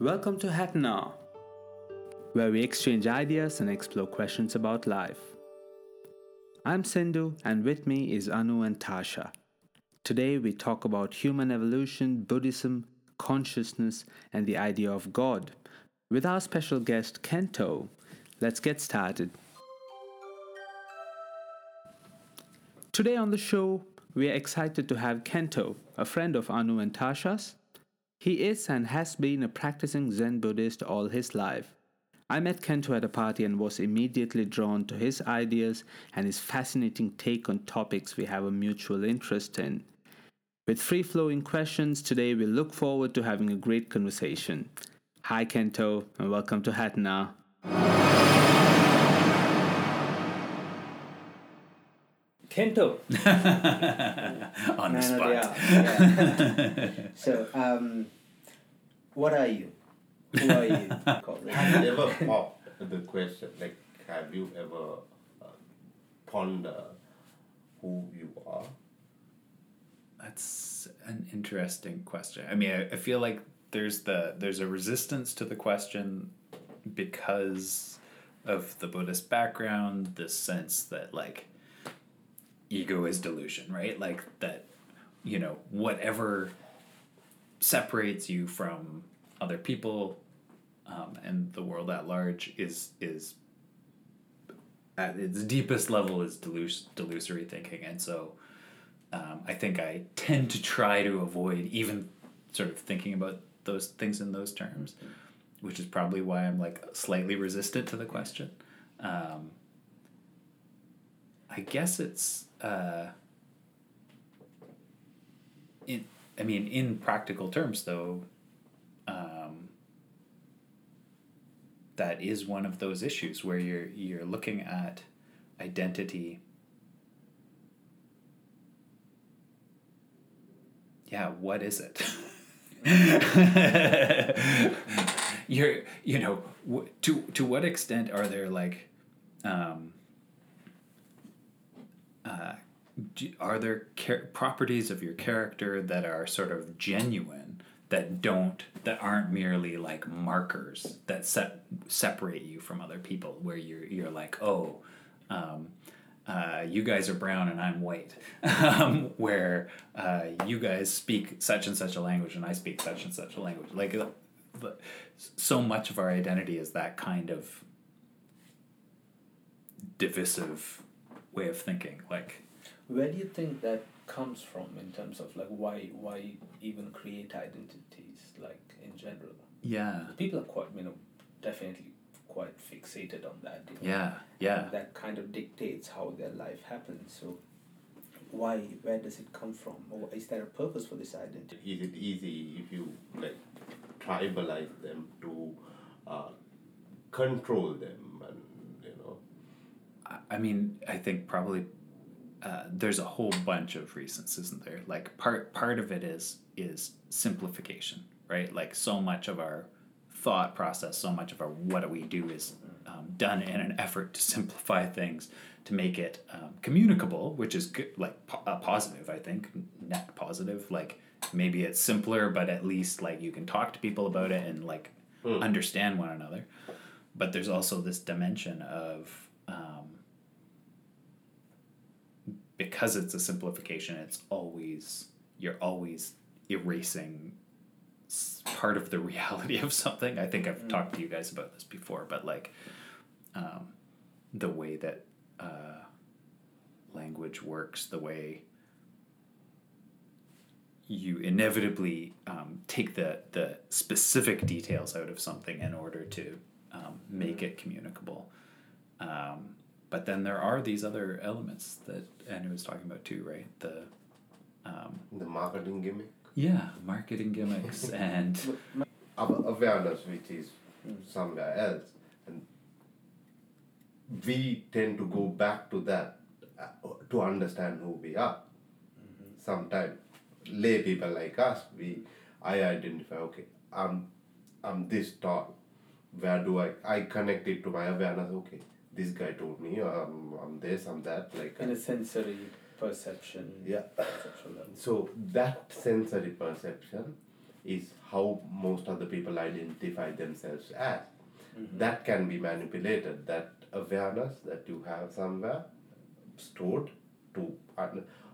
Welcome to Hatton Hour, where we exchange ideas and explore questions about life. I'm Sindhu, and with me is Anu and Tasha. Today we talk about human evolution, Buddhism, consciousness, and the idea of God with our special guest Kento. Let's get started. Today on the show, we are excited to have Kento, a friend of Anu and Tasha's. He is and has been a practicing Zen Buddhist all his life. I met Kento at a party and was immediately drawn to his ideas and his fascinating take on topics we have a mutual interest in. With free flowing questions, today we look forward to having a great conversation. Hi, Kento, and welcome to Hatton Hour. Kento. on the No, no, spot. they yeah. so, um, what are you? Who are you? Have you ever popped the question, like, have you ever uh, ponder who you are? That's an interesting question. I mean, I, I feel like there's the there's a resistance to the question because of the Buddhist background, this sense that like ego is delusion, right? Like that, you know, whatever separates you from other people um, and the world at large is is at its deepest level is delus- delusory thinking, and so um, I think I tend to try to avoid even sort of thinking about those things in those terms, which is probably why I'm like slightly resistant to the question. Um, I guess it's uh, in. I mean, in practical terms, though, um, that is one of those issues where you're you're looking at identity yeah, what is it? You're, you know, to to what extent are there like, um, do, are there char- properties of your character that are sort of genuine that don't that aren't merely like markers that set separate you from other people where you're you're like oh um, uh, you guys are brown and I'm white, um, where uh, you guys speak such and such a language and I speak such and such a language. Like, uh, so much of our identity is that kind of divisive way of thinking. Like, Where do you think that comes from in terms of like why why even create identities like in general? yeah, People are quite you know definitely quite fixated on that. You know? yeah, yeah. And that kind of dictates how their life happens. So, why? Where does it come from? Or is there a purpose for this identity? Is it easy if you like tribalize them to uh, control them and you know? I- mean, I think probably uh, there's a whole bunch of reasons, isn't there? Like part part of it is is simplification, right? Like so much of our thought process, so much of our what do we do is um, done in an effort to simplify things to make it um, communicable, which is good, like po- uh, positive. I think net positive. Like maybe it's simpler, but at least like you can talk to people about it and like understand one another. But there's also this dimension of um, because it's a simplification, it's always you're always erasing part of the reality of something. I think I've talked to you guys about this before, but like um, the way that uh, language works, the way you inevitably um, take the the specific details out of something in order to um, make it communicable. But then there are these other elements that Andrew was talking about too, right? The um, The marketing gimmick, yeah, marketing gimmicks and awareness, which is somewhere else, and we tend to go back to that uh, to understand who we are. Sometimes lay people like us, we I identify. Okay, I'm I'm this tall. Where do I I connect it to my awareness? Okay, this guy told me um, I'm this, I'm that. Like In a sensory perception. Yeah. So that sensory perception is how most other people identify themselves as. That can be manipulated. That awareness that you have somewhere stored to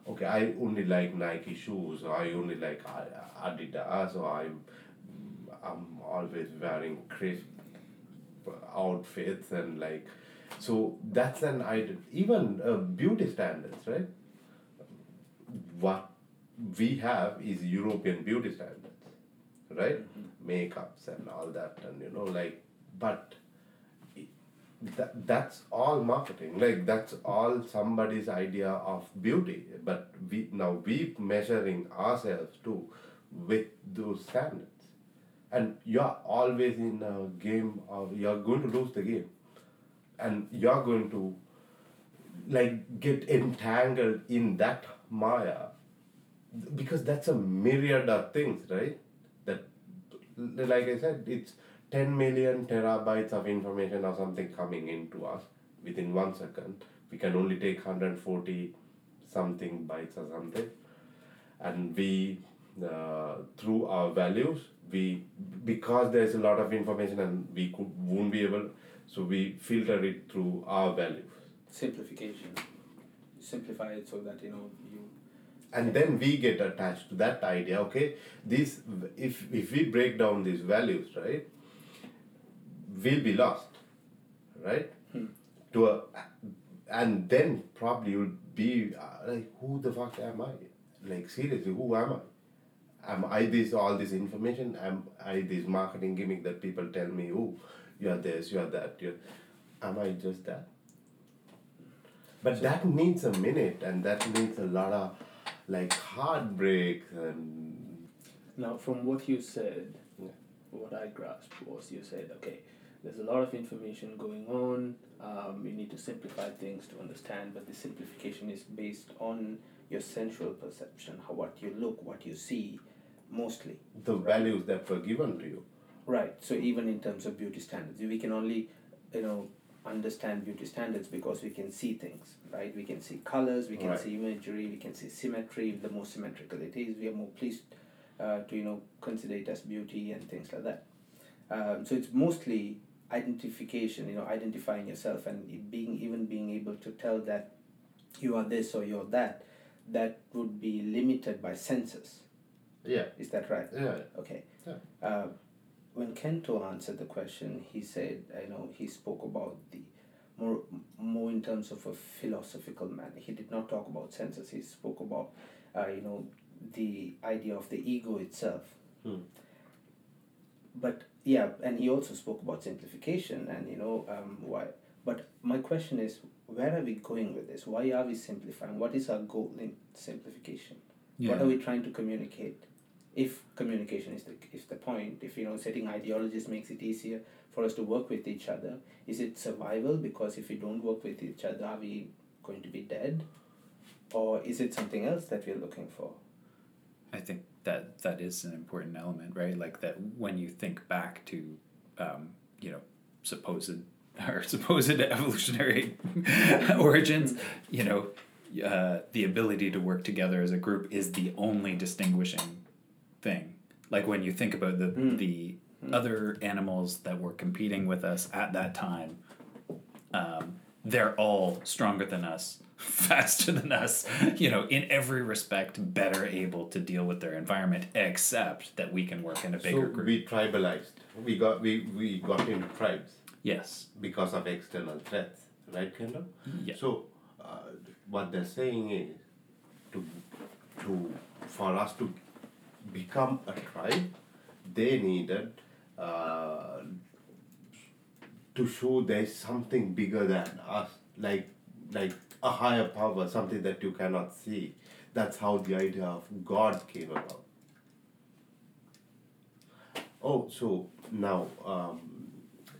okay i only like nike shoes or i only like adidas or i'm i'm always wearing crisp outfits and like so that's an idea even uh, beauty standards right? What we have is european beauty standards right? Makeups and all that and you know like but that, that's all marketing like that's all somebody's idea of beauty. But we now we measuring ourselves too with those standards. And you're always in a game of you're going to lose the game and you're going to like get entangled in that maya because that's a myriad of things right? That like i said it's 10 million terabytes of information or something coming into us within one second. We can only take 140 something bytes or something. And we uh, through our values we because there's a lot of information and we could won't be able so we filter it through our values Simplification. Simplify it so that you know you. and then we get attached to that idea okay this if if we break down these values right we'll be lost right Hmm. to a and then probably you'll be uh, like who the fuck am i like seriously who am i am i this all this information am i this marketing gimmick that people tell me oh you're this you're that you're am i just that but that needs a minute and that needs a lot of like heartbreak and Now, from what you said, Yeah. what I grasped was you said, okay, there's a lot of information going on. Um, you need to simplify things to understand, but the simplification is based on your sensual perception, how what you look, what you see, mostly. the values that were given to you Right. So even in terms of beauty standards, we can only, you know, understand beauty standards because we can see things, right? We can see colors, we can Right. see imagery, we can see symmetry. The more symmetrical it is, we are more pleased uh, to, you know, consider it as beauty and things like that. Um, so it's mostly identification, you know, identifying yourself and being even being able to tell that you are this or you're that. That would be limited by senses. yeah Is that right? yeah Okay. Yeah. Uh, when Kento answered the question, he said, I know he spoke about the more more in terms of a philosophical manner. He did not talk about senses. He spoke about, uh, you know, the idea of the ego itself. Hmm. But yeah, and he also spoke about simplification and you know um, why. But my question is, where are we going with this? Why are we simplifying? What is our goal in simplification? What are we trying to communicate? If communication is the is the point, if you know setting ideologies makes it easier for us to work with each other, is it survival? Because if we don't work with each other, are we going to be dead? Or is it something else that we're looking for? I think that that is an important element, right? Like that when you think back to, um, you know, supposed or supposed evolutionary origins, you know, uh, the ability to work together as a group is the only distinguishing thing. Like when you think about the Mm. the other animals that were competing with us at that time, um, they're all stronger than us, faster than us, you know, in every respect, better able to deal with their environment, except that we can work in a bigger so group. we tribalized we got we, we got into tribes yes. because of external threats right Kento? Yeah. so uh, what they're saying is to to for us to become a tribe they needed uh, to show there's something bigger than us like like a higher power something that you cannot see. That's how the idea of god came about. Oh so now um,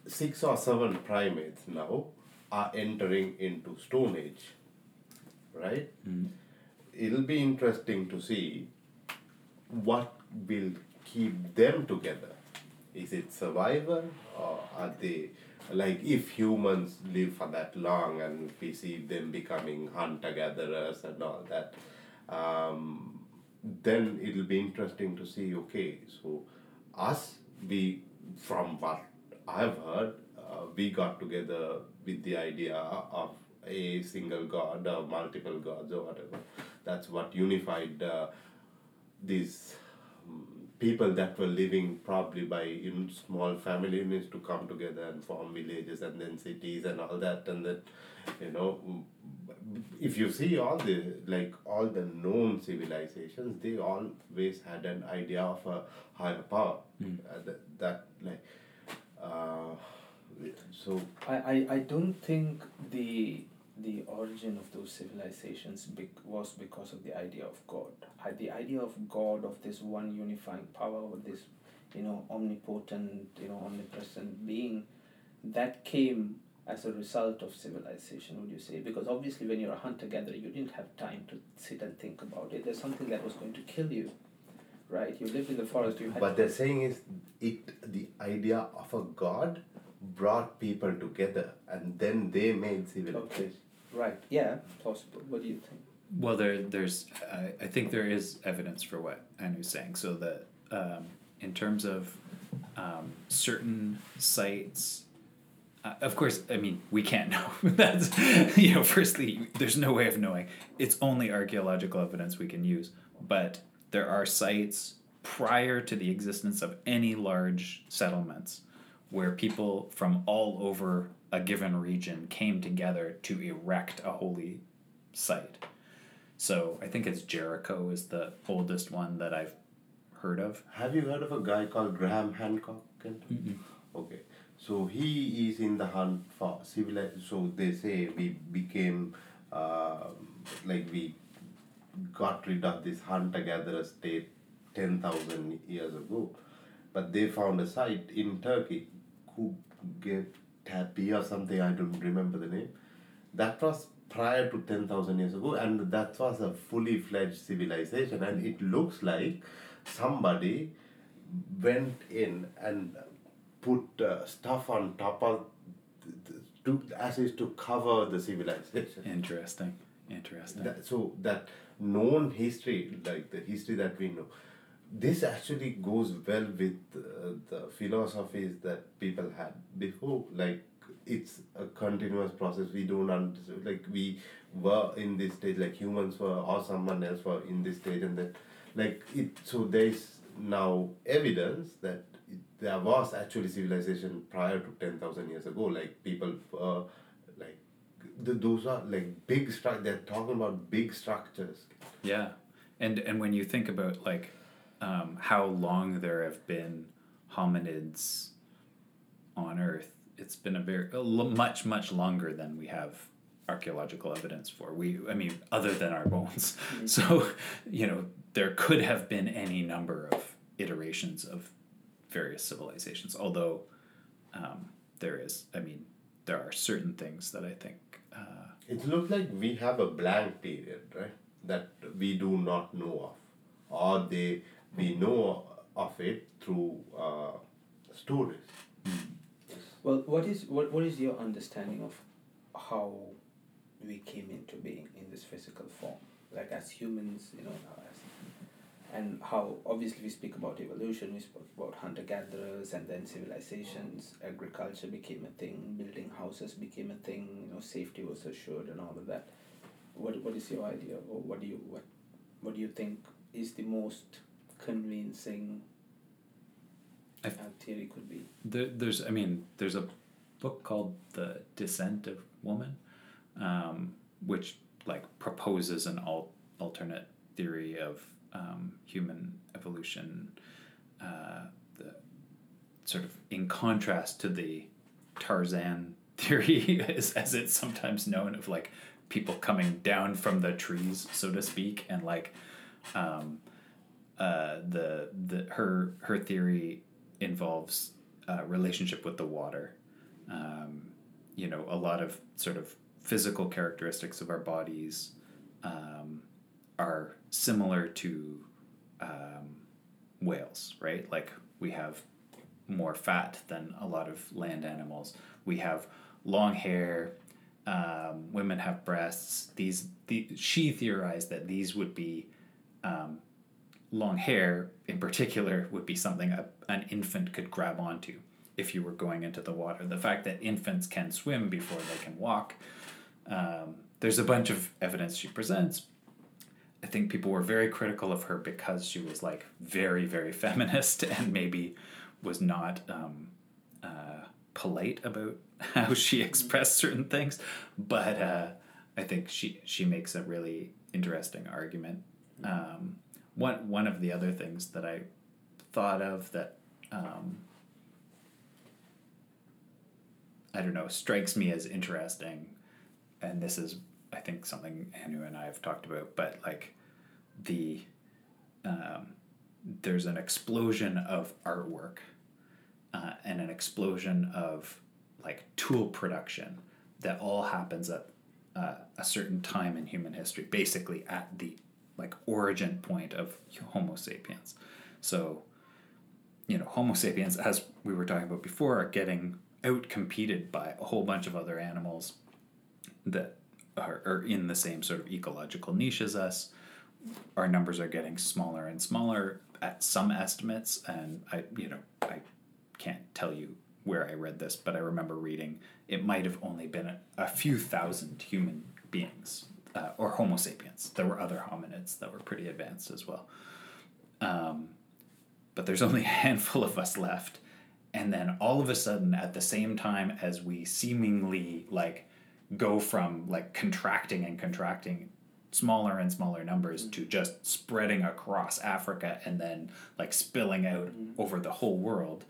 six or seven primates now are entering into stone age right? It'll be interesting to see what will keep them together is it survival or are they like if humans live for that long and we see them becoming hunter gatherers and all that um, then it'll be interesting to see. Okay, so us we from what I've heard, uh, we got together with the idea of a single god or multiple gods or whatever. That's what unified uh, these people that were living probably by in small family units to come together and form villages and then cities and all that and that you know mm, if you see all the like all the known civilizations they always had an idea of a higher power. Uh, that, that like uh, so I, I, I don't think the the origin of those civilizations bec- was because of the idea of God. I, the idea of God, of this one unifying power, or this, you know, omnipotent, you know, omnipresent being, that came as a result of civilization, would you say? Because obviously, when you're a hunter gatherer, you didn't have time to sit and think about it. There's something that was going to kill you, right? You lived in the forest. You had. But they're saying is it the idea of a god brought people together and then they made civilization. okay, right? Yeah, possible. What do you think? Well, there, there's, I, I think there is evidence for what Anu's saying. So that um, in terms of um, certain sites, uh, of course, I mean, we can't know. That's, you know, firstly, there's no way of knowing. It's only archaeological evidence we can use. But there are sites prior to the existence of any large settlements where people from all over a given region came together to erect a holy site. So I think it's Jericho is the oldest one that I've heard of. Have you heard of a guy called Graham Hancock? Kent? Okay, so he is in the hunt for civilized. So they say we became uh, like we got rid of this hunter gatherer state ten thousand years ago, but they found a site in Turkey, Kubge Tapi or something. I don't remember the name. That was prior to ten thousand years ago, and that was a fully fledged civilization, and it looks like somebody went in and put uh, stuff on top of to as is to cover the civilization. Interesting. Interesting. That, so that known history, like the history that we know, this actually goes well with uh, the philosophies that people had before. Like it's a continuous process. We don't understand. Like we were in this stage, like humans were, or someone else were in this stage, and then like it. So there is now evidence that it, there was actually civilization prior to ten thousand years ago. Like people like the, those are like big stru- they're talking about big structures Yeah, and and when you think about like um, how long there have been hominids on Earth, it's been a very a much much longer than we have archaeological evidence for. We, I mean, other than our bones. So, you know, there could have been any number of iterations of various civilizations. Although um, there is, I mean, there are certain things that I think. Uh, it looks like we have a blank period right that we do not know of or they we know of it through uh, stories. Well, what is what, what is your understanding of how we came into being in this physical form, like as humans, you know, now as, and how obviously we speak about evolution, we spoke about hunter gatherers, and then civilizations, agriculture became a thing, building houses became a thing, you know, safety was assured, and all of that. What what is your idea, or what do you what what do you think is the most convincing I- theory could be? There, there's, I mean, there's a book called The Descent of Woman, um, which like proposes an al- alternate theory of um, human evolution, uh, the sort of in contrast to the Tarzan theory, as, as it's sometimes known, of like people coming down from the trees, so to speak, and like um, uh, the the her her theory involves uh, relationship with the water. Um, you know, a lot of sort of physical characteristics of our bodies um, are similar to um, whales, right? Like we have more fat than a lot of land animals. We have long hair. Um, women have breasts. These, the, she theorized that these would be um, long hair in particular would be something a, an infant could grab onto if you were going into the water. The fact that infants can swim before they can walk, um, there's a bunch of evidence she presents. I think people were very critical of her because she was like very, very feminist and maybe was not um, uh, polite about how she expressed certain things. But uh, I think she she makes a really interesting argument. Um, one one of the other things that I thought of that um, I don't know strikes me as interesting, and this is I think something Anu and I have talked about, but like the um, there's an explosion of artwork uh, and an explosion of like tool production that all happens at uh, a certain time in human history, basically at the like origin point of Homo sapiens. So, you know, Homo sapiens, as we were talking about before, are getting out competed by a whole bunch of other animals that are, are in the same sort of ecological niche as us. Our numbers are getting smaller and smaller at some estimates, and I, you know, I can't tell you where I read this, but I remember reading it might have only been a, a few thousand human beings uh, or Homo sapiens. There were other hominids that were pretty advanced as well. Um, but there's only a handful of us left. And then all of a sudden, at the same time as we seemingly like go from like contracting and contracting smaller and smaller numbers to just spreading across Africa and then like spilling out over the whole world,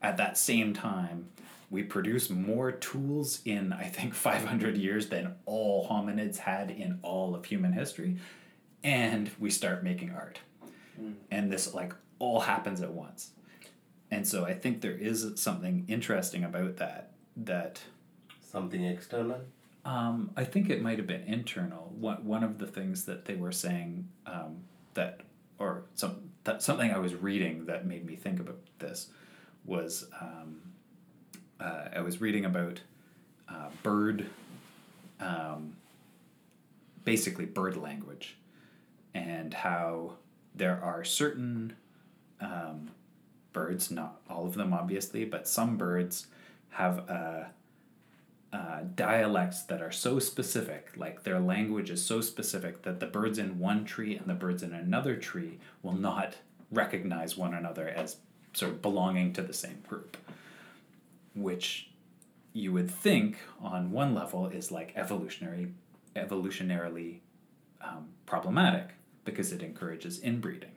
at that same time, we produce more tools in I think 500 years than all hominids had in all of human history, and we start making art, and this like all happens at once, and so I think there is something interesting about that that. Something external. Um, I think it might have been internal. One one of the things that they were saying um, that, or some that something I was reading that made me think about this, was um, uh, I was reading about uh, bird, um, basically bird language, and how there are certain um, birds, not all of them obviously, but some birds have uh, uh, dialects that are so specific, like their language is so specific that the birds in one tree and the birds in another tree will not recognize one another as sort of belonging to the same group which you would think on one level is like evolutionary evolutionarily um, problematic because it encourages inbreeding.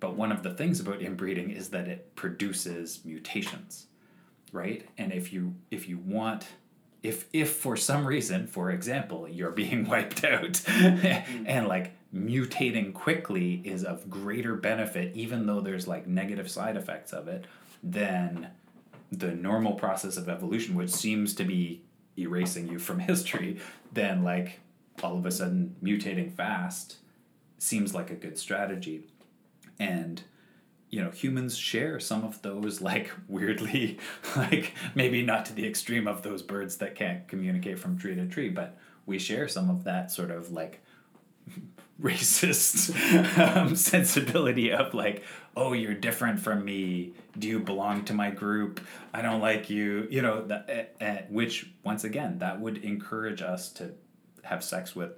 But one of the things about inbreeding is that it produces mutations right? And if you if you want if if for some reason for example you're being wiped out and like mutating quickly is of greater benefit even though there's like negative side effects of it than the normal process of evolution which seems to be erasing you from history then like all of a sudden mutating fast seems like a good strategy. And you know humans share some of those like weirdly like maybe not to the extreme of those birds that can't communicate from tree to tree but we share some of that sort of like racist um, sensibility of like oh you're different from me. Do you belong to my group? I don't like you. You know that uh, uh, which once again that would encourage us to have sex with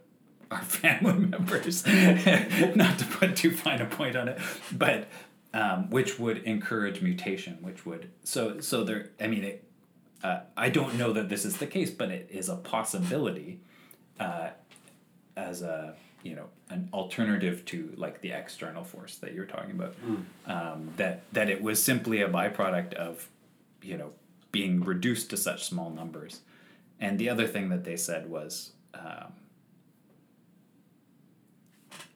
our family members. Not to put too fine a point on it but um, which would encourage mutation which would so so there i mean it, uh, i don't know that this is the case but it is a possibility uh, as a you know an alternative to like the external force that you're talking about. Um, that that it was simply a byproduct of you know being reduced to such small numbers. And the other thing that they said was um,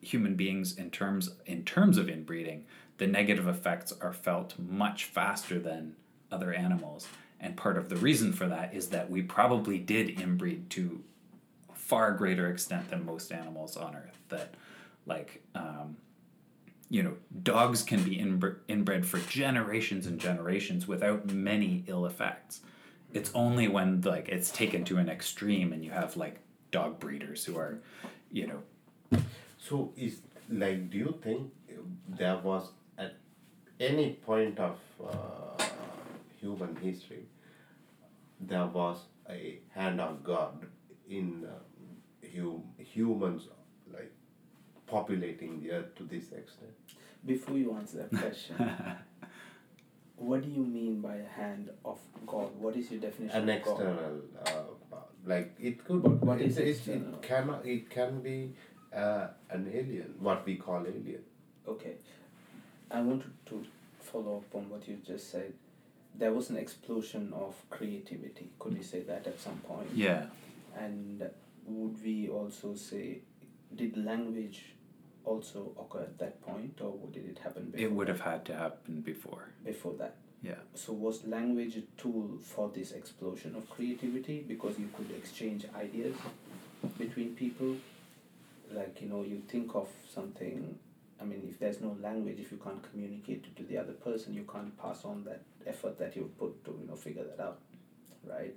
human beings in terms in terms of inbreeding the negative effects are felt much faster than other animals. And part of the reason for that is that we probably did inbreed to far greater extent than most animals on earth that like um, you know dogs can be inbred, inbred for generations and generations without many ill effects. It's only when like it's taken to an extreme and you have like dog breeders who are you know. So is like, do you think there was at any point of uh, human history, there was a hand of God in um, hum- humans like populating the earth to this extent. Before you answer that question, what do you mean by a hand of God? What is your definition An of God? external, uh, like it could. But what it, is it, external? it cannot. It can be uh, an alien, what we call alien. Okay. I wanted to follow up on what you just said. There was an explosion of creativity. Could we say that at some point? Yeah. And would we also say, did language also occur at that point, or did it happen before? It would that? have had to happen before. before that. Yeah. So was language a tool for this explosion of creativity because you could exchange ideas between people? Like you know, you think of something. I mean, if there's no language, if you can't communicate it to the other person, you can't pass on that effort that you've put to you know figure that out, right?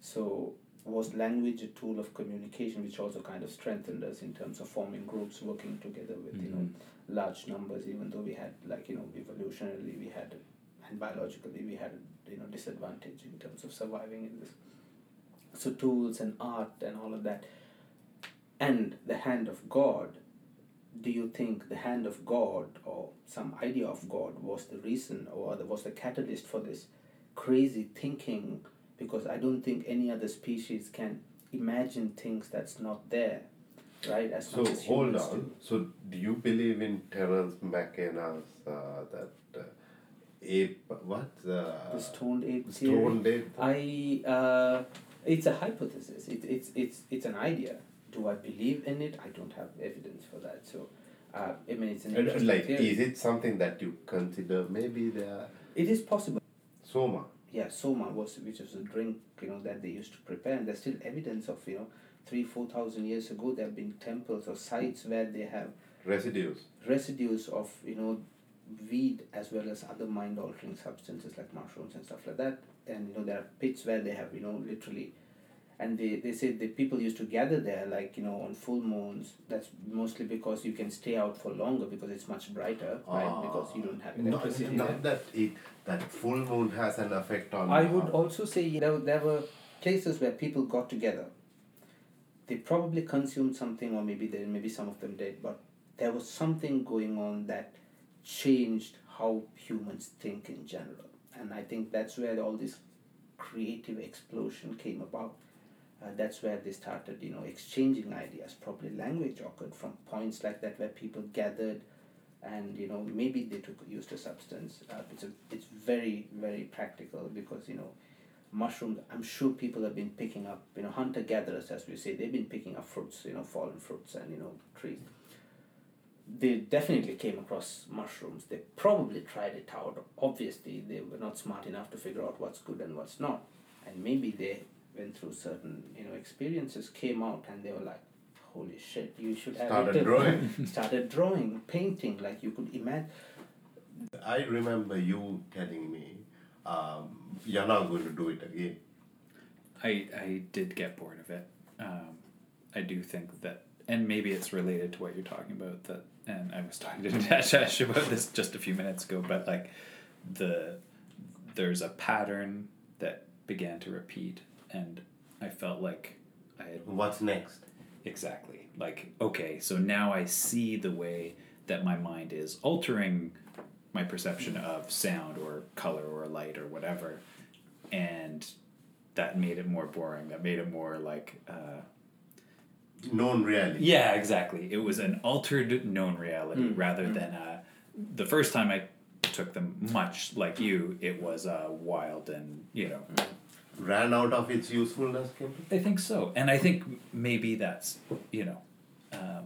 So was language a tool of communication, which also kind of strengthened us in terms of forming groups, working together with you know Mhm. large numbers, even though we had like you know evolutionarily we had and biologically we had you know disadvantage in terms of surviving in this. So tools and art and all of that, and the hand of God. Do you think the hand of God or some idea of God was the reason or was the catalyst for this crazy thinking? Because I don't think any other species can imagine things that's not there, right? As So as hold on. do. So do you believe in Terence McKenna's uh, that uh, ape? What uh, The stoned ape theory. stone ape? I uh, it's a hypothesis. It, it's it's it's an idea. Do I believe in it? I don't have evidence for that. So, uh, I mean, it's an interesting like, theory. is it something that you consider? Maybe there. It is possible. soma. Yeah, soma was which was a drink you know that they used to prepare, and there's still evidence of you know three four thousand years ago there have been temples or sites where they have residues. residues of you know weed as well as other mind altering substances like mushrooms and stuff like that and you know there are pits where they have you know literally and they, they say the people used to gather there like you know on full moons that's mostly because you can stay out for longer because it's much brighter right because you don't have Not, electricity not there. that it that full moon has an effect on. I uh, would also say there, there were places where people got together. They probably consumed something, or maybe they, maybe some of them did, but there was something going on that changed how humans think in general, and I think that's where all this creative explosion came about. Uh, that's where they started, you know, exchanging ideas. Probably language occurred from points like that where people gathered, and you know maybe they took used a substance. Uh, it's a, it's very very practical because you know mushrooms. I'm sure people have been picking up, you know, hunter gatherers as we say. They've been picking up fruits, you know, fallen fruits and you know trees. They definitely came across mushrooms. They probably tried it out. Obviously, they were not smart enough to figure out what's good and what's not, and maybe they went through certain you know experiences, came out, and they were like, "Holy shit! You should have Started eaten." drawing. started drawing, painting, like you could imagine. I remember you telling me um, you're not going to do it again. I I did get bored of it. Um, I do think that, and maybe it's related to what you're talking about. That, and I was talking to Dashash about this just a few minutes ago. But like, the there's a pattern that began to repeat, and I felt like I had What's next? Exactly. Like, okay, so now I see the way that my mind is altering my perception of sound or color or light or whatever. And that made it more boring. That made it more like, uh, Known reality. yeah, exactly. It was an altered known reality rather than uh, the first time I took them, much like you, it was uh, wild and, you know, Ran out of its usefulness, Kimberly? I think so, and I think maybe that's you know, um,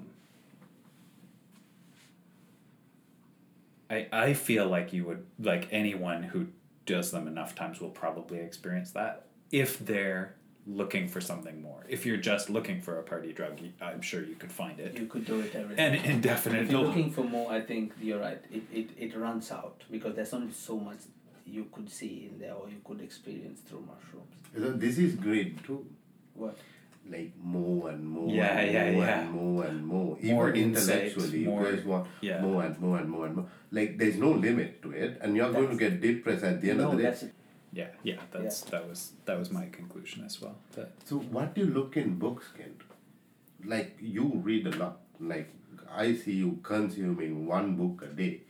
I I feel like you would like anyone who does them enough times will probably experience that if they're looking for something more. If you're just looking for a party drug, I'm sure you could find it, You could do it every and If indefinitely. you're looking for more, I think you're right. It, it, it runs out because there's only so much you could see in there or you could experience through mushrooms. So This is great too. What? like more and more Yeah, and yeah, more yeah. and more and more. More Even insight, intellectually, more- you guys want yeah. more and more and more and more. Like there's no limit to it, and you're going to get depressed at the end no, of the day. that's. Yeah, yeah, that's that was that was my conclusion as well. That So what do you look in books, Kent? Like you read a lot. Like I see you consuming one book a day.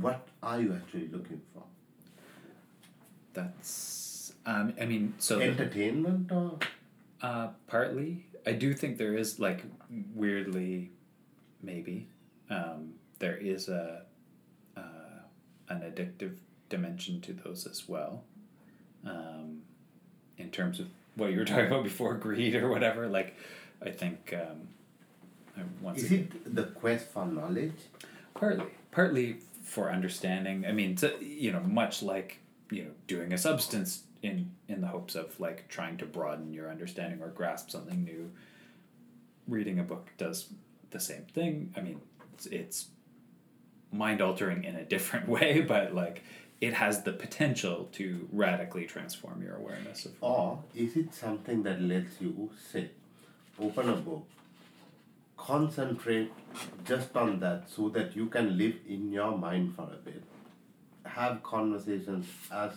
What are you actually looking for? That's um, I mean, so the, Entertainment or uh, partly I do think there is like weirdly, maybe um, there is a uh, an addictive dimension to those as well. Um, in terms of what you were talking about before, greed or whatever. Like, I think um, I, once is again, it the quest for knowledge? partly partly for understanding i mean to, you know much like you know doing a substance in in the hopes of like trying to broaden your understanding or grasp something new. Reading a book does the same thing. I mean it's, it's mind altering in a different way but like it has the potential to radically transform your awareness of Or is it something that lets you sit, open a book, concentrate just on that so that you can live in your mind for a bit, have conversations as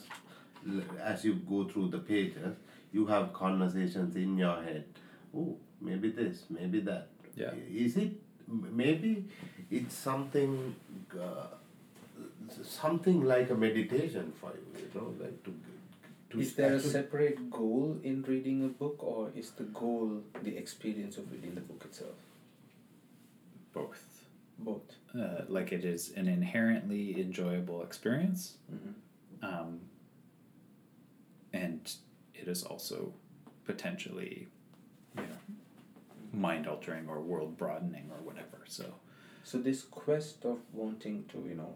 as you go through the pages, you have conversations in your head. Oh, maybe this, maybe that. Yeah. Is it maybe it's something uh, something like a meditation for you, you know, like to to Is there a separate goal in reading a book, or is the goal the experience of reading the book itself? both Both. Uh, like it is an inherently enjoyable experience Mhm. um, and it is also potentially you know mind altering or world broadening or whatever so So this quest of wanting to, you know,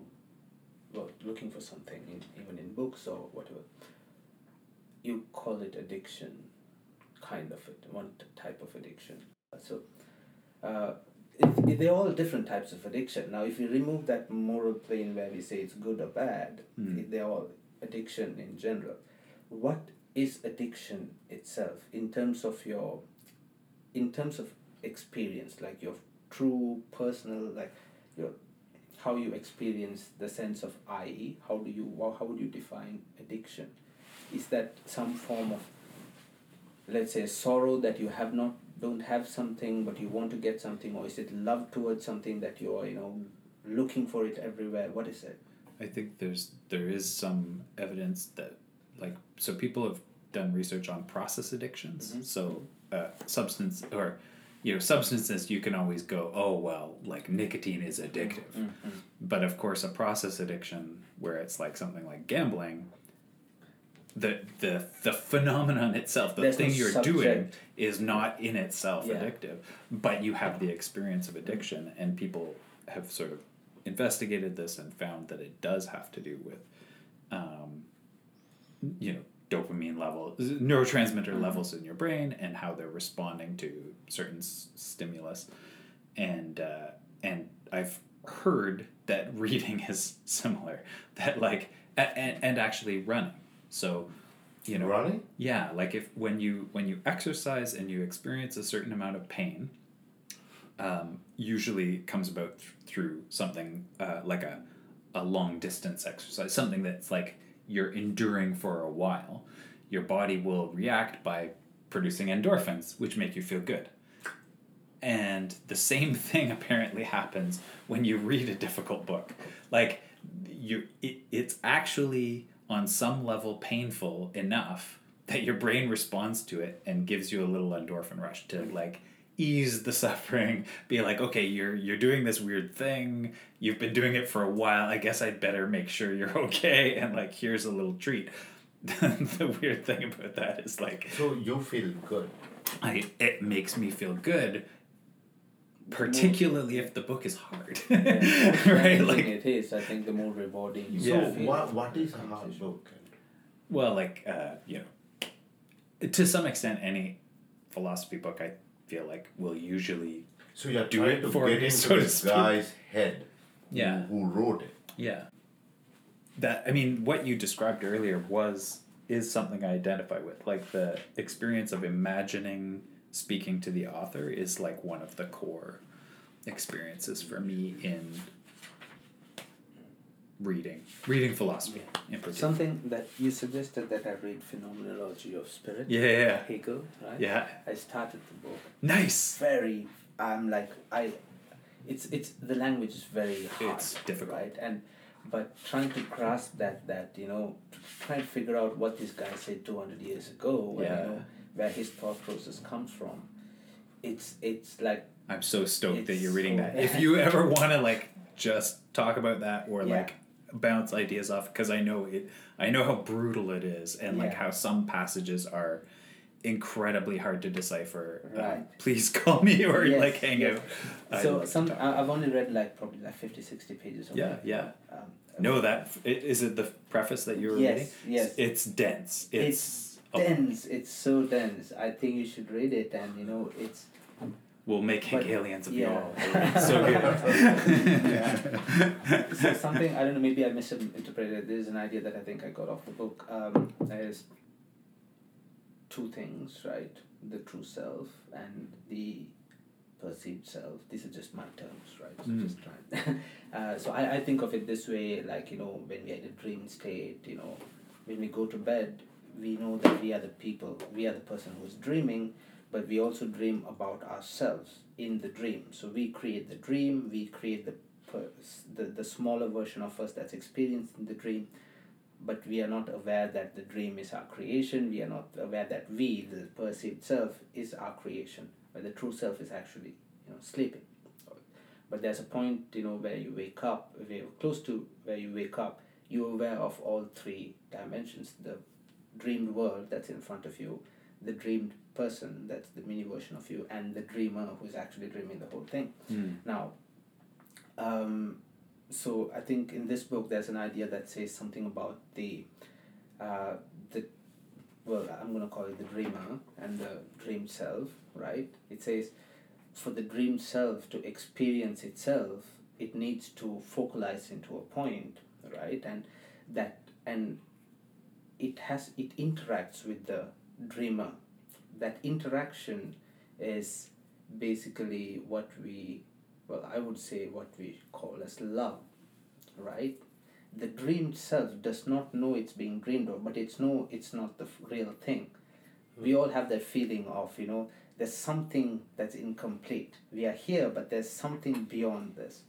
well, looking for something, in, even in books or whatever, you call it addiction, kind of it, one type of addiction. So, uh, it, it, they're all different types of addiction. Now, if you remove that moral plane where we say it's good or bad, Mm. they're all addiction in general. What is addiction itself in terms of your, in terms of experience, like your true personal, like your, how you experience the sense of I? How do you, how would you define addiction? Is that some form of let's say sorrow that you have not don't have something but you want to get something or is it love towards something that you're you know looking for it everywhere? What is it? I think there's there is some evidence that like so people have done research on process addictions. Mhm. so uh, substance or you know substances you can always go oh well like nicotine is addictive. But of course, a process addiction where it's like something like gambling, the the the phenomenon itself, the There's no thing you're doing, is not in itself Yeah. addictive. But you have the experience of addiction, and people have sort of investigated this and found that it does have to do with, um, you know, dopamine levels, neurotransmitter levels in your brain, and how they're responding to certain s- stimulus, and uh, and I've heard that reading is similar. That like and and actually running. So, you know, running? yeah, like if when you when you exercise and you experience a certain amount of pain, um, usually comes about th- through something uh, like a a long distance exercise, something that's like you're enduring for a while. Your body will react by producing endorphins, which make you feel good. And the same thing apparently happens when you read a difficult book. Like you it, it's actually on some level painful enough that your brain responds to it and gives you a little endorphin rush to like ease the suffering be like okay you're you're doing this weird thing. You've been doing it for a while. I guess i'd better make sure you're okay. And like here's a little treat. The weird thing about that is like So you feel good. I it makes me feel good, particularly if the book is hard, right? right Like, it is i think the more rewarding you So Yeah. feel what what is a hard book? well, like uh, you know, to some extent, any philosophy book I feel like will usually, So you're Do trying it to for get me, into so to this guy's head. Yeah. Who, who wrote it? yeah. That I mean, what you described earlier was is something I identify with, like the experience of imagining speaking to the author is like one of the core experiences for me in reading reading philosophy in particular. Something that you suggested that I read Phenomenology of Spirit. Yeah, yeah, yeah. Hegel, right? Yeah. I started the book. Nice. Very, I'm like I, it's it's the language is very hard. It's difficult. right? And but trying to grasp that that you know, trying to figure out what this guy said two hundred years ago, Yeah. you know, where his thought process comes from. It's it's like I'm so stoked that you're reading so that. If you ever want to like just talk about that or Yeah. like bounce ideas off, because I know it, I know how brutal it is, and like how some passages are incredibly hard to decipher. Um, Right. please call me or Yes, like hang yes. out. So some I've only read like probably like 50, 60 pages. Of Yeah, it. yeah. Um, No, that is it. The preface that you were Yes, reading. yes. It's dense. It's, oh, dense. It's so dense. I think you should read it, and you know, it's We'll make But- Hegelians of yeah. you all. So good. so something I don't know. Maybe I misinterpreted. There's an idea that I think I got off the book. Um, there's two things, right? The true self and the perceived self. These are just my terms, right? So Mm. just trying. uh, so I, I think of it this way, like you know, when we're in a dream state, you know, when we go to bed, we know that we are the people, we are the person who's dreaming, but we also dream about ourselves in the dream. So we create the dream, we create the the, the smaller version of us that's experiencing the dream, but we are not aware that the dream is our creation. We are not aware that we, the perceived self, is our creation, but the true self is actually you know sleeping. But there's a point you know where you wake up, where close to where you wake up, you're aware of all three dimensions: the dreamed world that's in front of you, the dreamed person that's the mini version of you, and the dreamer who's actually dreaming the whole thing. Mm. Now, um, so I think in this book there's an idea that says something about the, uh, the, well, I'm gonna call it the dreamer and the dream self, right? It says, for the dream self to experience itself, it needs to focalize into a point, right? And that and it has it interacts with the dreamer. That interaction is basically what we well i would say what we call as love right? The dreamed self does not know it's being dreamed of but it's no it's not the f- real thing. We all have that feeling of you know there's something that's incomplete. We are here but there's something beyond this.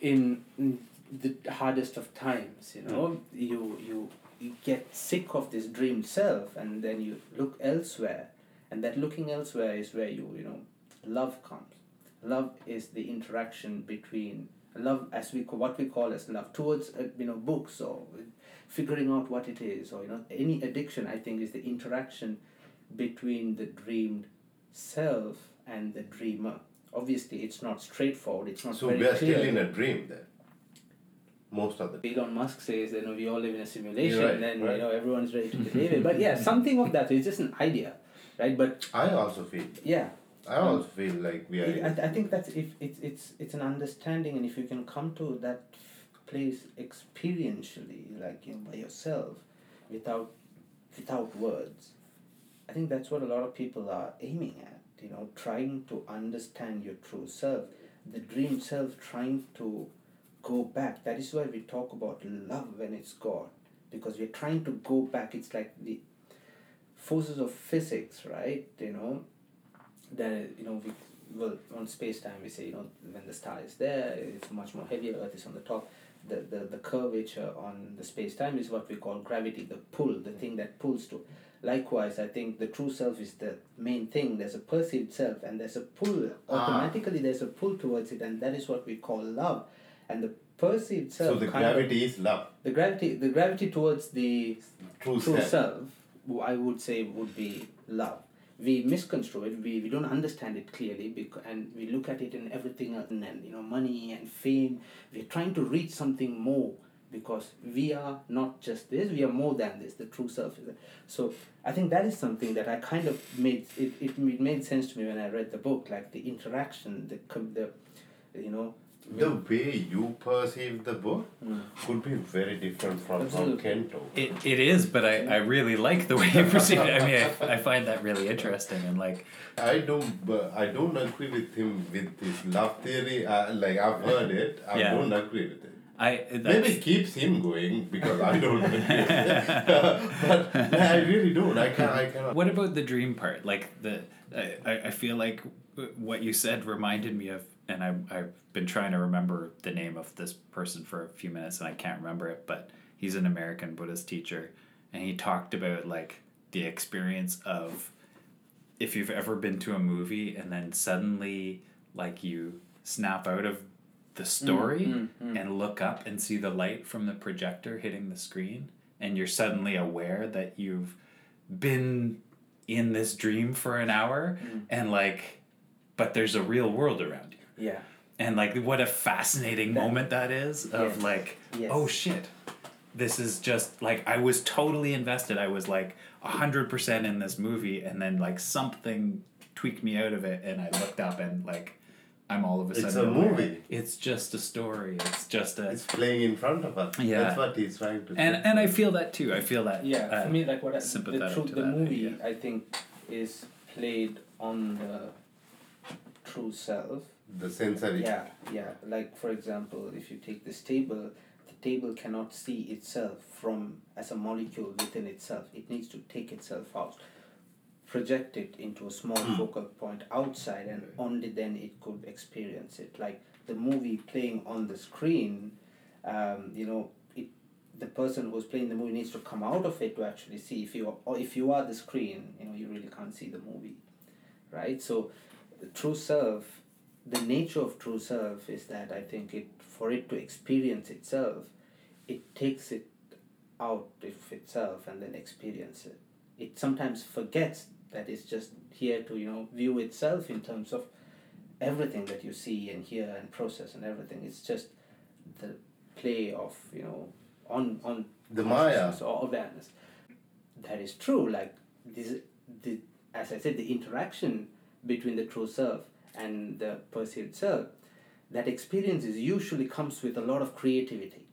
In, in the hardest of times you know mm. you you you get sick of this dream self and then you look elsewhere. And that looking elsewhere is where you you know love comes. Love is the interaction between love as we call, what we call as love towards uh, you know books or figuring out what it is or you know any addiction i think is the interaction between the dreamed self and the dreamer. Obviously it's not straightforward it's not So very we are clear. still in a dream then. Most of the time. Elon Musk says that you know, we all live in a simulation Right, and then right. you know everyone's ready to believe it. But yeah, something of that. It's just an idea, right? But I also feel. yeah, I also feel like we are. I, in I I think that's if it's it's it's an understanding, and if you can come to that place experientially, like you know, by yourself, without without words, I think that's what a lot of people are aiming at. You know, trying to understand your true self, the dream self, trying to go back. That is why we talk about love when it's God, because we're trying to go back. It's like the forces of physics, right? You know, that you know we well on space time we say you know when the star is there it's much more heavier earth is on the top the, the, the curvature on the space time is what we call gravity the pull the thing that pulls to likewise i think the true self is the main thing there's a perceived self and there's a pull Ah. automatically there's a pull towards it and that is what we call love and the perceived self so the kind of- gravity is love. the gravity the gravity towards the True, true self. self, I would say, would be love. We misconstrue it. We, we don't understand it clearly, because, and we look at it in everything else, and you know, money and fame. We're trying to reach something more because we are not just this. We are more than this. The true self is. That. So I think that is something that I kind of made. It, it made made sense to me when I read the book, like the interaction, the the, you know, the way you perceive the book could be very different from, from Absolutely. Kento. It, it is, but I, I really like the way you perceive it. I mean, I, I find that really interesting and like, I don't, but I don't agree with him with this love theory. Uh, like I've heard it, I Yeah. don't agree with it. I Maybe it keeps him going because I don't agree with it. but I really don't. I can I cannot. What about the dream part? Like the, I, I- I feel like what you said reminded me of, and I I've been trying to remember the name of this person for a few minutes and I can't remember it, but he's an American Buddhist teacher, and he talked about like the experience of if you've ever been to a movie and then suddenly like you snap out of the mm, story mm, mm. and look up and see the light from the projector hitting the screen and you're suddenly aware that you've been in this dream for an hour and like but there's a real world around Yeah. and like what a fascinating That- moment that is of Yes. like Yes. oh shit this is just like i was totally invested i was like 100% in this movie and then like something tweaked me out of it and i looked up and like i'm all of a sudden. It's sudden a aware. movie. it's just a story it's just a It's playing in front of us. Yeah. That's what he's trying to and say. and i feel that too i feel that Yeah, uh, for me, like what I, the sympathetic true, to the that movie idea. I think is played on the true self. The sensory. Yeah, yeah. Like for example, if you take this table, the table cannot see itself from as a molecule within itself. It needs to take itself out, project it into a small focal point outside, and only then it could experience it. Like the movie playing on the screen, um, you know, it the person who's playing the movie needs to come out of it to actually see. If you are, or if you are the screen, you know, you really can't see the movie, right? So, the true self the nature of true self is that I think it for it to experience itself, it takes it out of itself and then experience it. It sometimes forgets that it's just here to you know view itself in terms of everything that you see and hear and process and everything. It's just the play of you know on on The Maya. or awareness. That is true. Like this, the as I said, the interaction between the true self and the perceived self, that experience is usually comes with a lot of creativity,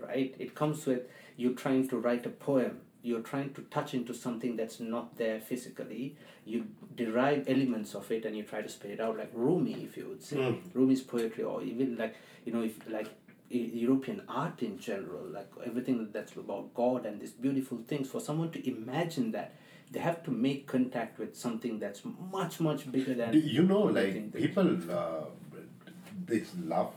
right? It comes with you trying to write a poem. You're trying to touch into something that's not there physically. You derive elements of it and you try to spit it out, like Rumi, if you would say. Mm. Rumi's poetry, or even like you know, if like European art in general, like everything that's about God and these beautiful things, for someone to imagine that, they have to make contact with something that's much, much bigger than. Do you know, like people, uh, this love,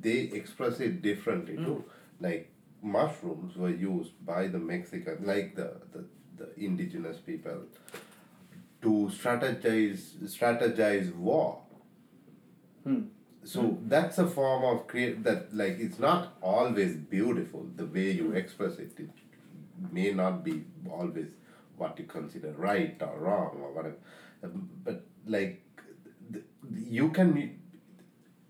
they express it differently mm. too. Like mushrooms were used by the Mexican, like the, the, the indigenous people, to strategize strategize war. Hmm. So hmm. that's a form of create that like it's not always beautiful the way you hmm. express it. It may not be always what you consider right or wrong or whatever. Um, But like you can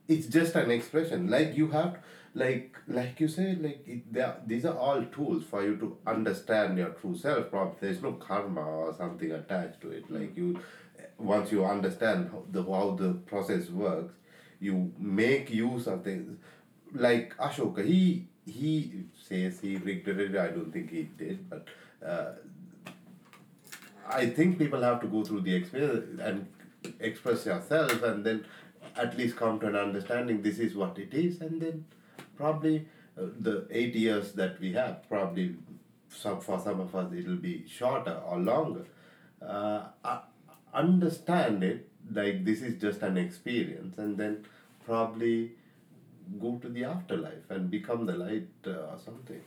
it's just an expression. Like you have like like you say like it, they are, these are all tools for you to understand your true self. Probably there's no karma or something attached to it. Like you once you understand how the how the process works you make use of things. Like ashoka he he says he regretted it. I don't think he did but uh, I think people have to go through the experience and express yourself and then at least come to an understanding this is what it is and then probably uh, the eight years that we have probably some for some of us it'll be shorter or longer. Uh, uh, understand it like this is just an experience and then probably go to the afterlife and become the light uh, or something.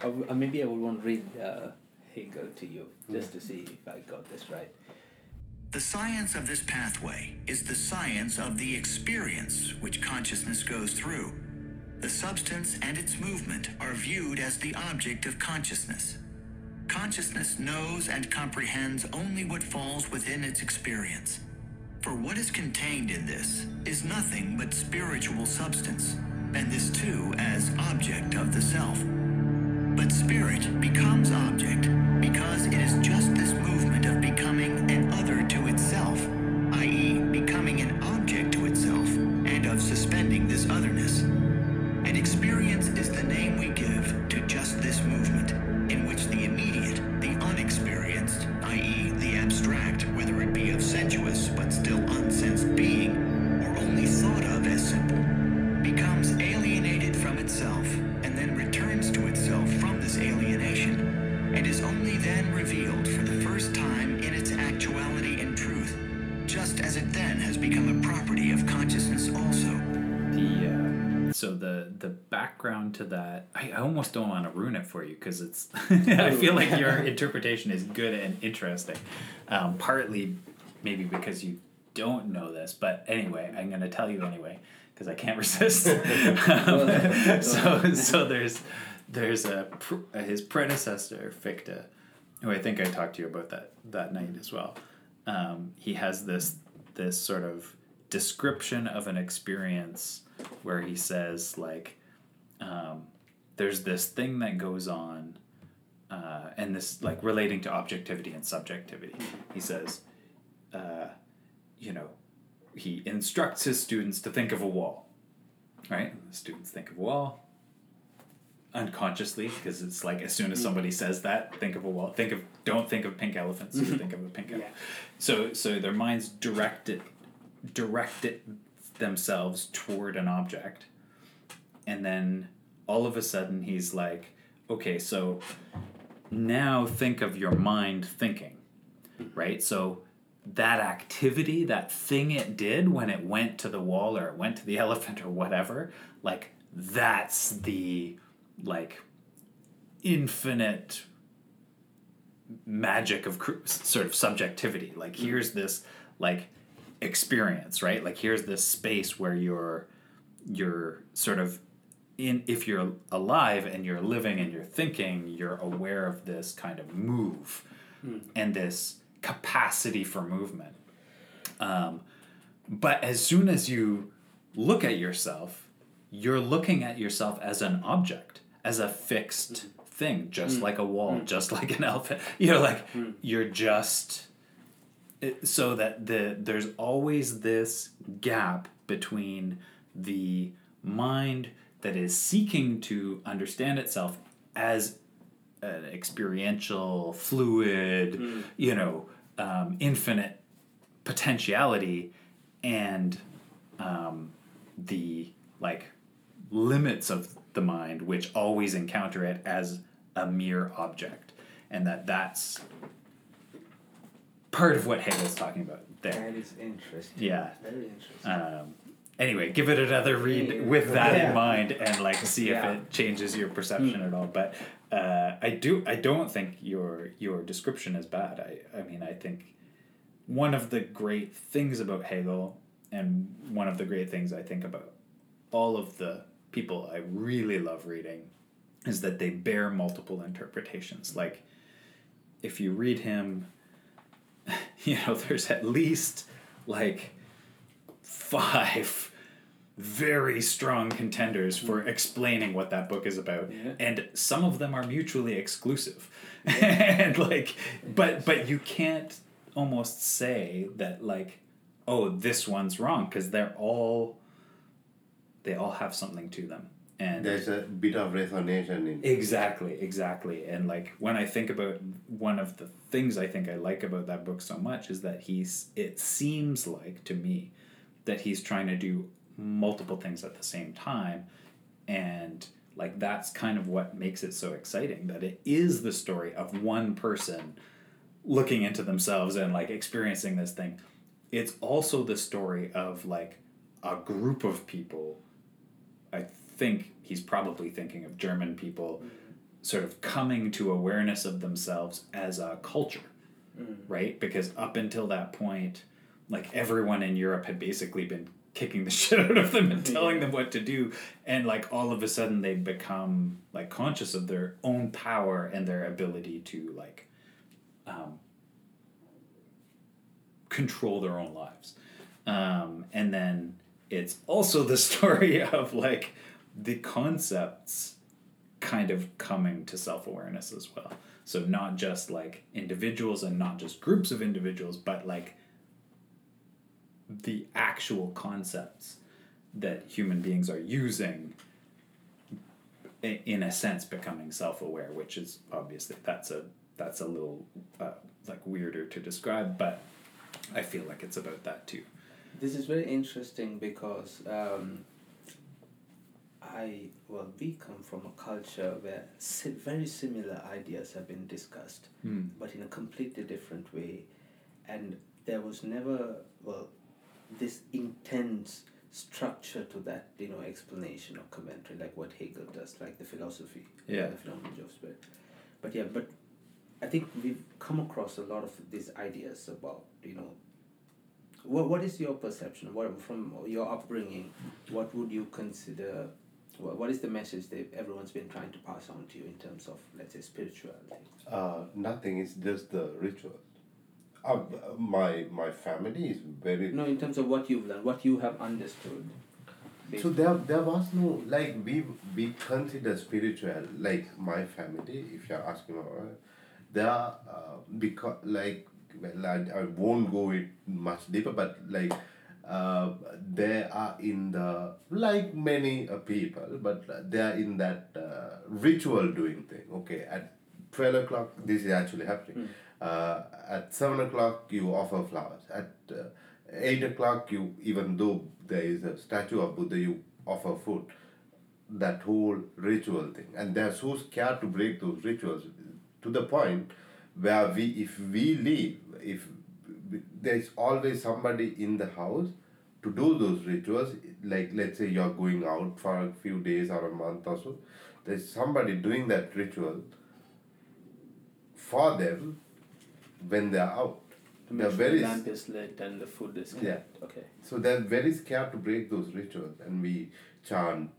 Uh, maybe I would want to read uh, Hegel to you just to see if I got this right. The science of this pathway is the science of the experience which consciousness goes through. The substance and its movement are viewed as the object of consciousness. Consciousness knows and comprehends only what falls within its experience. For what is contained in this is nothing but spiritual substance, and this too as object of the self. But spirit becomes object because it is just this movement of becoming an other to itself, i.e., becoming an object background to that, I, I almost don't want to ruin it for you because it's. I feel like your interpretation is good and interesting. Um, partly, maybe because you don't know this, but anyway, I'm going to tell you anyway because I can't resist. um, so so there's there's a pr- his predecessor Fichte, who I think I talked to you about that that night as well. Um, he has this this sort of description of an experience where he says like um, there's this thing that goes on uh, and this like relating to objectivity and subjectivity. He says uh, you know he instructs his students to think of a wall right? The students think of a wall unconsciously because it's like as soon as somebody says that think of a wall think of don't think of pink elephants think of a pink elephant. So so their minds direct it direct it themselves toward an object and then all of a sudden he's like okay so now think of your mind thinking right? So that activity that thing it did when it went to the wall or it went to the elephant or whatever like that's the like infinite magic of cr- sort of subjectivity. Like mm-hmm. here's this like experience right? Like here's this space where you're you're sort of in if you're alive and you're living and you're thinking you're aware of this kind of move hmm. and this capacity for movement. Um, but as soon as you look at yourself you're looking at yourself as an object as a fixed hmm. thing just hmm. like a wall just like an elephant. You know like you're just eh, so that the there's always this gap between the mind that is seeking to understand itself as an experiential fluid you know um, infinite potentiality and um, the like limits of the mind which always encounter it as a mere object and that that's part of what Hegel's talking about there That is interesting. Yeah. Very interesting. um, anyway give it another read with that Yeah. in mind and like see Yeah. if it changes your perception at all. But uh, i do i don't think your your description is bad. I i mean i think one of the great things about hegel and one of the great things i think about all of the people i really love reading is that they bear multiple interpretations. Like if you read him you know there's at least like five very strong contenders for mm-hmm. explaining what that book is about. Yeah. and some of them are mutually exclusive. And like but but you can't almost say that like oh this one's wrong because they're all they all have something to them. And There's a bit of resonance in Exactly, exactly. And like when I think about one of the things I think I like about that book so much is that he's it seems like to me that he's trying to do multiple things at the same time. And like that's kind of what makes it so exciting that it is the story of one person looking into themselves and like experiencing this thing. It's also the story of like a group of people. I think he's probably thinking of German people sort of coming to awareness of themselves as a culture, mm. right? Because up until that point, like everyone in Europe had basically been kicking the shit out of them and telling them what to do. And like all of a sudden they become like conscious of their own power and their ability to like um, control their own lives. Um, and then it's also the story of like the concepts kind of coming to self awareness as well. So not just like individuals and not just groups of individuals, but like the actual concepts that human beings are using in a sense becoming self-aware which is obviously that's a that's a little uh, like weirder to describe but i feel like it's about that too This is very interesting because um, I well we come from a culture where very similar ideas have been discussed, Mm. but in a completely different way, and there was never well this intense structure to that you know explanation or commentary like what Hegel does like the philosophy Yeah. the phenomenology of spirit but yeah but I think we've come across a lot of these ideas about you know what, what is your perception what from your upbringing what would you consider what, what is the message that everyone's been trying to pass on to you in terms of let's say spirituality Uh, nothing. It's just the rituals. Uh, my my family is very. no in terms of what you've learned what you have understood So there there was no like we we consider spiritual like my family. If you're asking about, it, there are uh, because like well I, I won't go it much deeper, but like. Uh, they are in the like many uh, people, but they are in that uh, ritual doing thing. Okay, at twelve o'clock, this is actually happening. Uh, at seven o'clock, you offer flowers. At uh, eight o'clock, you even though there is a statue of Buddha, you offer food. That whole ritual thing, and they're so scared to break those rituals to the point where we, if we leave, if there's always somebody in the house to do those rituals. Like let's say you're going out for a few days or a month or so, there's somebody doing that ritual for them when they're out. to They're very the lamp is lit and the food is Yeah. okay so they're very scared to break those rituals, and we chant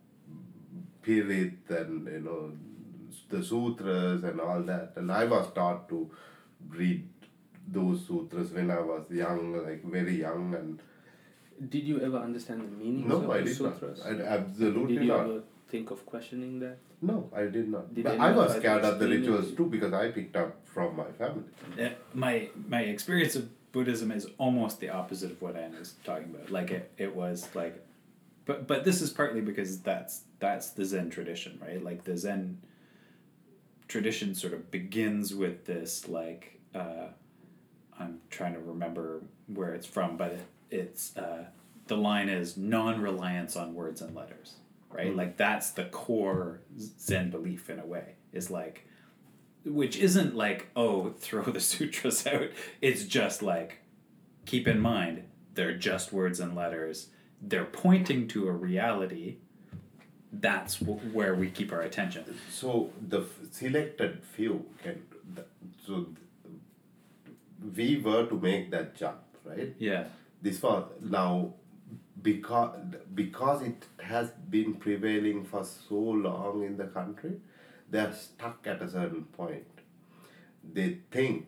Pirit and you know the sutras and all that. And I was taught to read those sutras when I was young, like very young, and Did you ever understand the meanings no, of I the did not. sutras? I, absolutely Did you not. ever think of questioning that? No, I did not. Did but I was scared of the rituals too because I picked up from my family. Uh, my my experience of Buddhism is almost the opposite of what Anu was talking about. Like it, it was like, but but this is partly because that's that's the Zen tradition, right? Like the Zen tradition sort of begins with this like uh, I'm trying to remember where it's from, but it, it's uh, the line is non-reliance on words and letters, right? Mm-hmm. Like that's the core Zen belief in a way. Is like which isn't like oh throw the sutras out it's just like keep in mind they're just words and letters they're pointing to a reality that's w- where we keep our attention So the f- selected few can. The, so th- we were to make that jump, right? yeah This was now because because it has been prevailing for so long in the country, they're stuck at a certain point. They think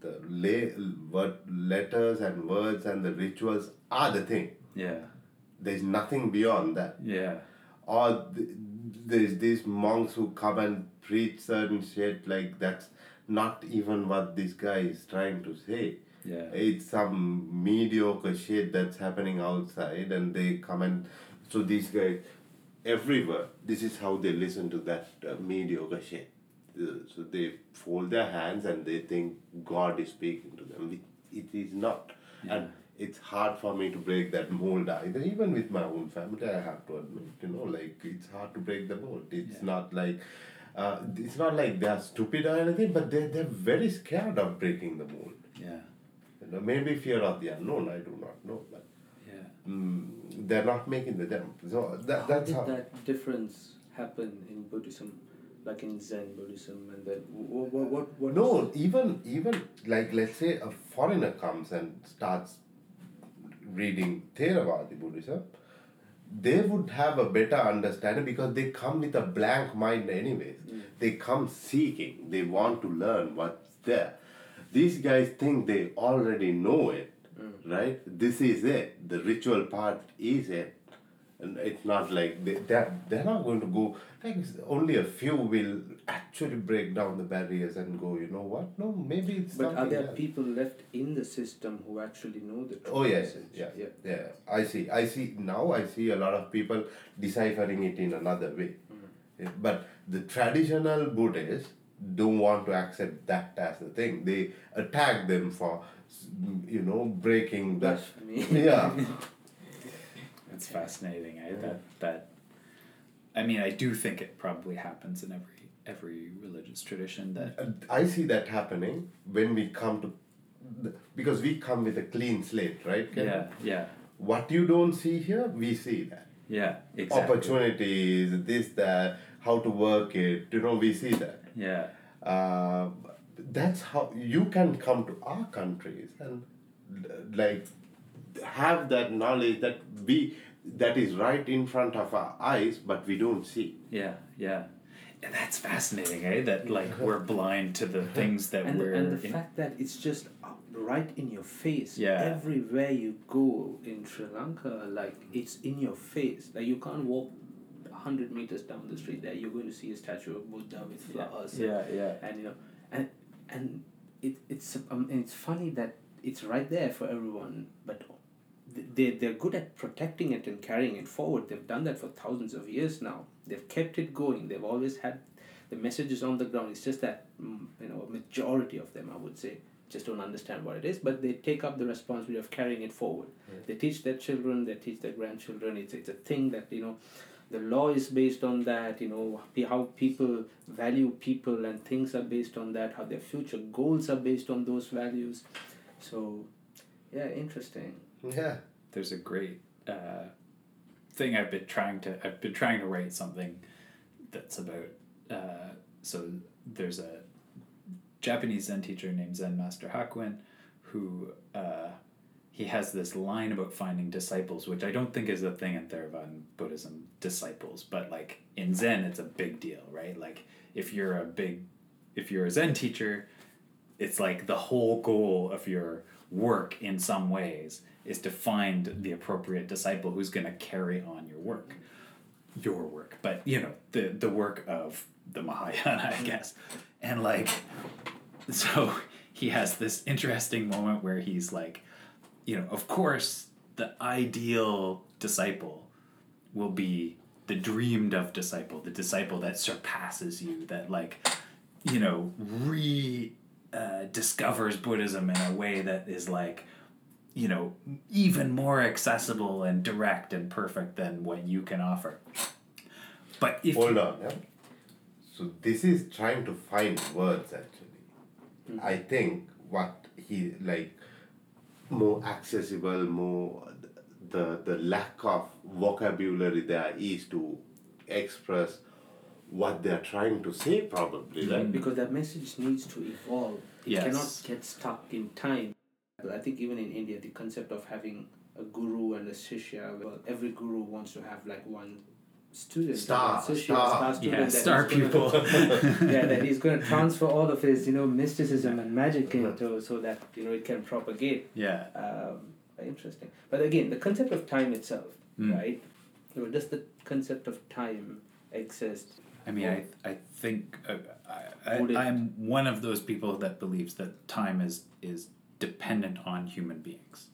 the la- word, letters and words and the rituals are the thing. yeah There's nothing beyond that. yeah Or th- there's these monks who come and preach certain shit like that's not even what this guy is trying to say. Yeah It's some mediocre shit that's happening outside, and they come and so these guys everywhere. This is how they listen to that uh, mediocre shit. Uh, So they fold their hands and they think God is speaking to them. It- It is not, and it's hard for me to break that mold either. Even with my own family, I have to admit, you know, like it's hard to break the mold. It's Yeah. not like. Uh, it's not like they are stupid or anything, but they they're very scared of breaking the mold. Maybe fear of the unknown, I do not know, but yeah mm, they're not making the jump. So that, How that's did how. that difference happen in Buddhism, like in Zen Buddhism, and then what what what? what No, even even like let's say a foreigner comes and starts reading Theravada Buddhism, they would have a better understanding because they come with a blank mind anyways. They come seeking. They want to learn what's there. These guys think they already know it, mm. right? This is it. The ritual part is it. And it's not like they, they're, they're not going to go, like only a few will actually break down the barriers and go, you know what? No, maybe it's But are there else." people left in the system who actually know the true Oh yes. yeah, yeah. yeah, yeah. I see. I see. Now I see a lot of people deciphering it in another way. Mm. Yeah, But the traditional Buddhists don't want to accept that as the thing. They attack them for, you know, breaking the. Blasphemy. Yeah. it's fascinating I, that that i mean i do think it probably happens in every every religious tradition that uh, I see that happening when we come to, because we come with a clean slate, right? Ken? yeah yeah what you don't see here, we see that. Yeah, exactly. Opportunities, this, that, how to work it, you know, we see that. Yeah, Uh, that's how you can come to our countries and like have that knowledge that we that is right in front of our eyes but we don't see yeah, yeah. And that's fascinating, eh? That like we're blind to the things that and, we're. and the in- fact that it's just right in your face Yeah. everywhere you go in sri lanka like it's in your face like you can't walk 100 meters down the street there you're going to see a statue of buddha with flowers yeah, yeah. and you know and and it, it's um, and it's funny that it's right there for everyone but they, they're good at protecting it and carrying it forward. They've done that for thousands of years now. They've kept it going. They've always had the messages on the ground. It's just that mm, you know a majority of them i would say just don't understand what it is but they take up the responsibility of carrying it forward. They teach their children they teach their grandchildren. It's, it's a thing that you know the law is based on that you know how people value people and things are based on that how their future goals are based on those values. So yeah interesting. Yeah. There's a great uh, thing I've been trying to I've been trying to write something that's about uh, so there's a Japanese Zen teacher named Zen Master Hakuin who uh, he has this line about finding disciples which I don't think is a thing in Theravada Buddhism disciples but like in Zen it's a big deal right? Like if you're a big if you're a Zen teacher it's like the whole goal of your work in some ways is to find the appropriate disciple who's going to carry on your work your work but you know the the work of the mahayana i guess. And like so he has this interesting moment where he's like you know of course the ideal disciple will be the dreamed of disciple the disciple that surpasses you that like you know re uh, discovers buddhism in a way that is like you know even more accessible and direct and perfect than what you can offer. But if hold you, on yeah? so this is trying to find words actually. I think what he like more accessible more the the lack of vocabulary there is to express what they're trying to say probably right? Mm-hmm. Because that message needs to evolve. It Yes. cannot get stuck in time. I think even in india the concept of having a guru and a shishya well every guru wants to have like one student Star, one shishya, star. student yeah that star he's gonna- yeah, that he's going to transfer all of his, you know, mysticism and magic into so that you know it can propagate. yeah Um, interesting, but again, the concept of time itself, Mm. right? You know, does the concept of time exist? I mean, I I think uh, I, I am one of those people that believes that time is is dependent on human beings,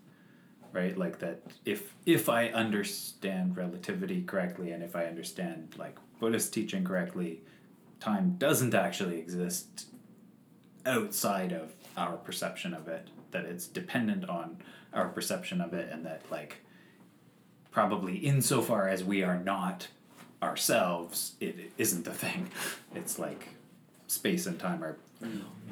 right? Like that if if I understand relativity correctly and if I understand like Buddhist teaching correctly, time doesn't actually exist outside of our perception of it. That it's dependent on our perception of it, and that like probably insofar as we are not ourselves, it isn't a thing. It's like space and time are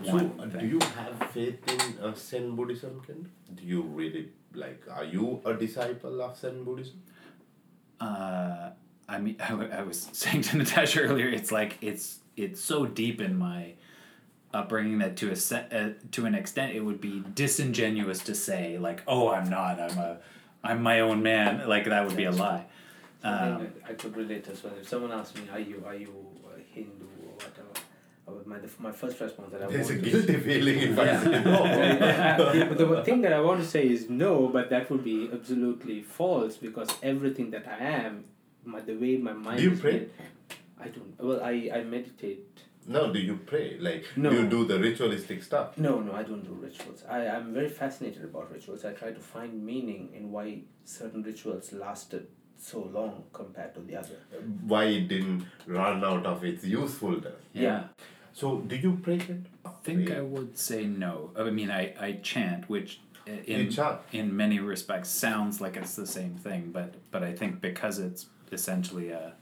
So, one uh, do you have faith in uh, Zen Buddhism, Ken? Do you really like? Are you a disciple of Zen Buddhism? Uh, I mean, I, w- I was saying to Natasha earlier, it's like it's it's so deep in my upbringing that to a se- uh, to an extent it would be disingenuous to say like, oh, I'm not. I'm a I'm my own man. Like that would be a lie. I Um, think I I could relate as well. If someone asked me, "Are you are you a Hindu or whatever?" I would, my my first response that I There's a want to guilty feeling if I Yeah. say no. the, the thing that I want to say is no, but that would be absolutely false because everything that I am, my, the way my mind Do you is pray? made- I don't. Well, I, I meditate. No, do you pray? Like, No. do you do the ritualistic stuff? No, no, I don't do rituals. I, I'm very fascinated about rituals. I try to find meaning in why certain rituals lasted so long compared to the other. Why it didn't run out of its usefulness? yeah. So, do you pray? Ken? I think I would say no. I mean, I, I chant, which in chant? in many respects sounds like it's the same thing, but but I think because it's essentially a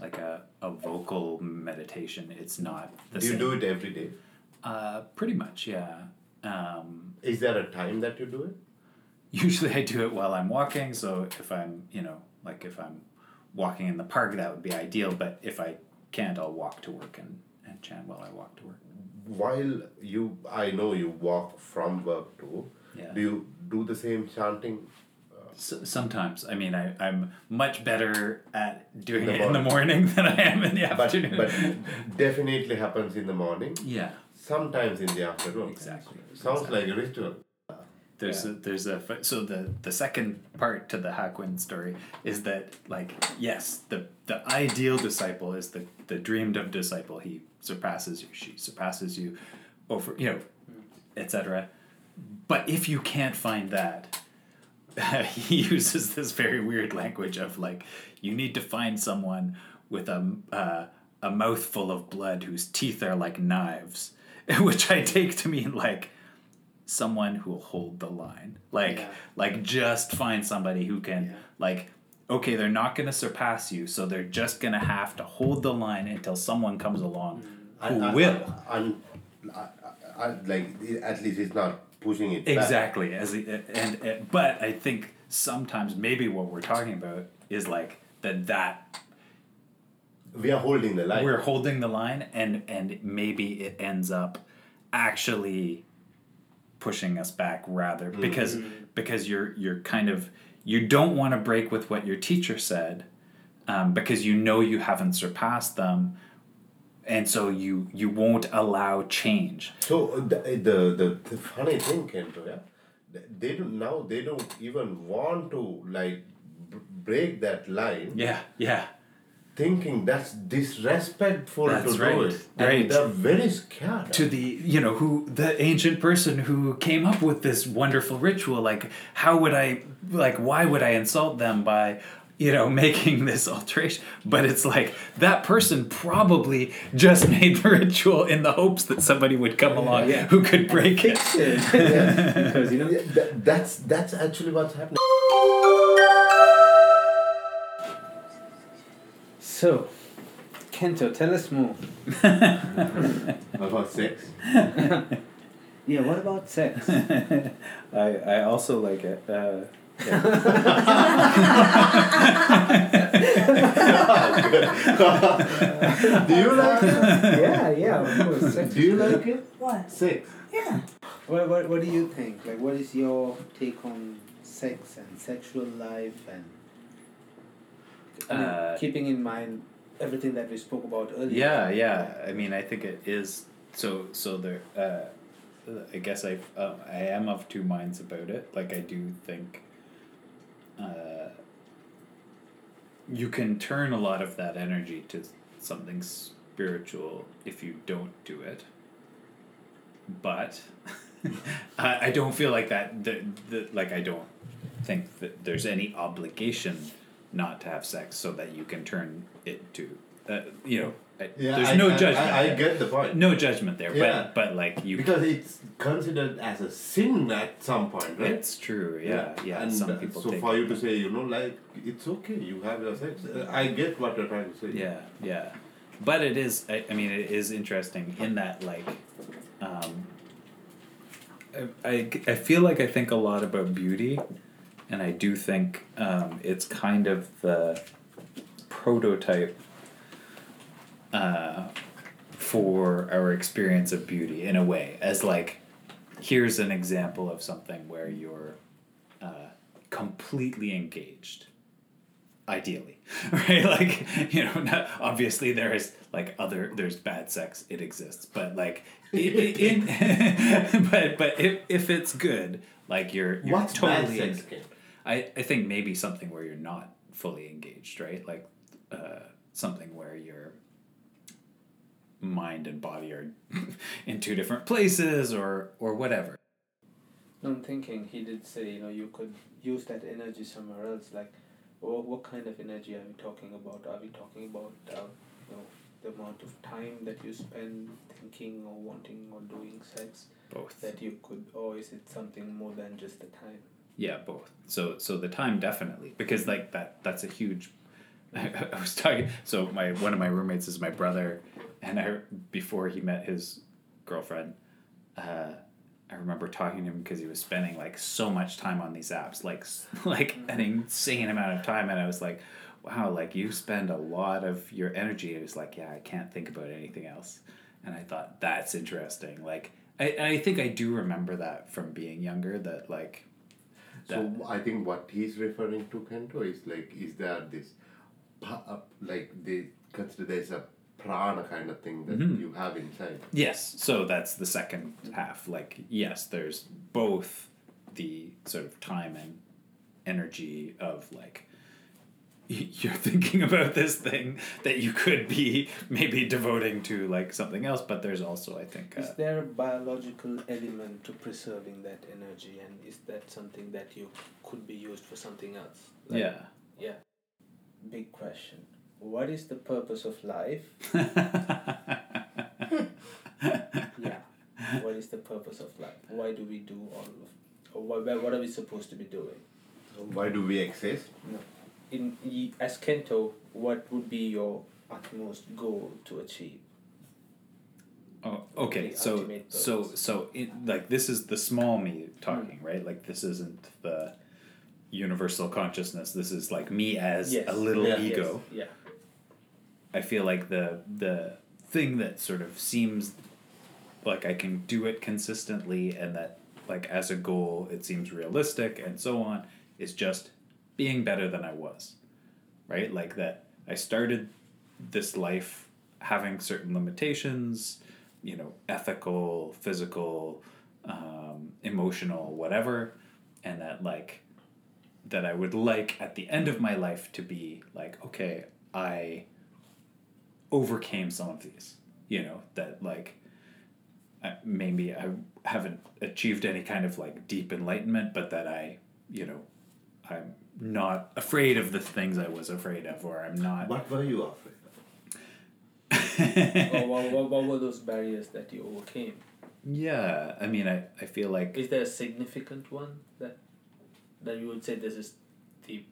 like a, a vocal meditation, it's not the do you do it every day? Uh, pretty much, yeah. Um, Is there a time that you do it? usually I do it while I'm walking. So if I'm you know like if I'm walking in the park, that would be ideal. But if I can't, I'll walk to work and and chant while I walk to work. While you, I know you walk from work too. Yeah. Do you do the same chanting? S sometimes I mean I I'm much better at doing the it in the morning than I am in the afternoon. but but definitely happens in the morning. yeah. Sometimes in the afternoon. Exactly. Sounds like a ritual. There's a, there's a so the the second part to the Hakuin story is that like yes the the ideal disciple is the the dreamed of disciple he surpasses you she surpasses you over you know etc but if you can't find that he uses this very weird language of like you need to find someone with a uh, a mouthful of blood whose teeth are like knives which I take to mean like someone who will hold the line. Like Yeah. like just find somebody who can Yeah. like okay, they're not going to surpass you, so they're just going to have to hold the line until someone comes along who And- will. And, I, I, I, like at least it's not pushing it. back. Exactly. As the, and, and but I think sometimes maybe what we're talking about is like that that We are holding the line. we're holding the line and and maybe it ends up actually pushing us back rather because mm-hmm. because you're you're kind of you don't want to break with what your teacher said um, because you know you haven't surpassed them and so you you won't allow change. So the, the the the funny thing, Kento, yeah, they don't now they don't even want to like break that line, yeah yeah thinking that's disrespectful That's to right, do it, and right. they're very scared. to the you know who the ancient person who came up with this wonderful ritual like how would i like why would i insult them by you know making this alteration but it's like that person probably just made the ritual in the hopes that somebody would come along Yeah. who could break it yeah. Because you know. Yeah, that's that's actually what's happening. So, Kento, tell us more. About sex. Yeah, what about sex? i i also like it uh, Do you like it? yeah, yeah, of course. Sex Do you like it? What? Sex. Yeah. What, what, what do you think? Like, what is your take on sex and sexual life and I mean, Uh, keeping in mind everything that we spoke about earlier? Yeah, yeah. I mean, I think it is. So, so there. Uh, I guess I uh, I am of two minds about it. Like I do think. Uh, you can turn a lot of that energy to something spiritual if you don't do it. But I, I don't feel like that. The, the, like I don't think that there's any obligation not to have sex so that you can turn it to. Uh, you know, I, there's I, no judgment. I, I get the point. no judgment there, Yeah. but but like you, Because it's considered as a sin at some point, right? it's true. Yeah, yeah. And some uh, people so for you to say, you know, like it's okay, you have your sex. Uh, I get what you're trying to say. Yeah, yeah. But it is. I, I mean, it is interesting in that like, um, I, I I feel like I think a lot about beauty, and I do think um, it's kind of the prototype. Uh, for our experience of beauty in a way as like here's an example of something where you're uh, completely engaged ideally right like you know not, obviously there is like other there's bad sex it exists but like it, it, it- but but if, if it's good like you're you're What's totally bad sex? I, I think maybe something where you're not fully engaged, right? Like uh, something where your mind and body are in two different places or or whatever. I'm thinking he did say, you know, you could use that energy somewhere else. Like, what, what kind of energy are we talking about? Are we talking about, uh, you know, the amount of time that you spend thinking or wanting or doing sex Both. that you could, or is it something more than just the time? Yeah, both. So so the time definitely because like that that's a huge. I, was talking. So my one of my roommates is my brother, and I before he met his girlfriend, uh, I remember talking to him because he was spending like so much time on these apps, like like an insane amount of time, and I was like, "Wow, like you spend a lot of your energy." It was like, "Yeah, I can't think about anything else," and I thought that's interesting. Like, I I think I do remember that from being younger. That like, So I think what he's referring to, Kento, is like, is there this, uh, like they consider there's a prana kind of thing that Mm-hmm. you have inside. Yes, so that's the second half. Like, yes, there's both the sort of time and energy of like you're thinking about this thing that you could be maybe devoting to like something else, but there's also I think uh, Is there a biological element to preserving that energy, and is that something that you could be used for something else? Like- yeah. Yeah. Big question. What is the purpose of life? Yeah. what is the purpose of life? Why do we do all of, or what, what are we supposed to be doing? Why do we exist? No. In as Kento, what would be your utmost goal to achieve? Oh, okay. So, so, so, it, like this is the small me talking, mm. right? Like this isn't the universal consciousness. This is like me as Yes. a little Yeah. ego. Yes. I feel like the the thing that sort of seems like I can do it consistently and that like as a goal it seems realistic and so on is just being better than I was. Right? Like that I started this life having certain limitations, you know, ethical, physical, um, emotional, whatever, and that like that I would like at the end of my life to be like, okay, I overcame some of these. You know, that like maybe I haven't achieved any kind of like deep enlightenment, but that I, you know, I'm not afraid of the things I was afraid of, or I'm not. What were you afraid of? or what, what, what were those barriers that you overcame? yeah, I mean, I, I feel like Is there a significant one that that you would say this is the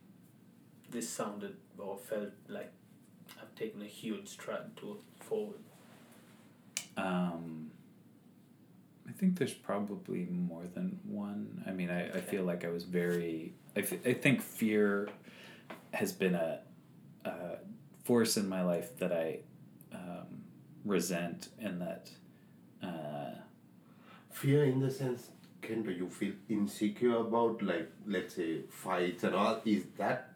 this sounded or felt like I've taken a huge stride to forward? Um, I think there's probably more than one. I mean, I, I feel like I was very. I, f- I think fear has been a, a force in my life that I um, resent, and that. Uh, Fear in the sense, Kento, you feel insecure about like let's say fights and all. Is that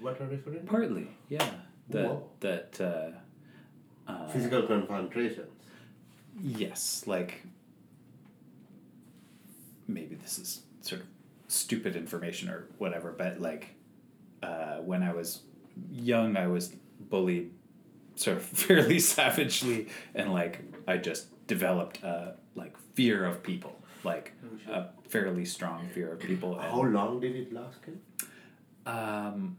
what you're referring to? partly, yeah. That Whoa. that. Uh, uh, Physical confrontations. Yes, like maybe this is sort of stupid information or whatever, but like uh, when I was young, I was bullied sort of fairly savagely, and like I just developed a like fear of people, like a fairly strong fear of people. and- How long did it last, Ken? um,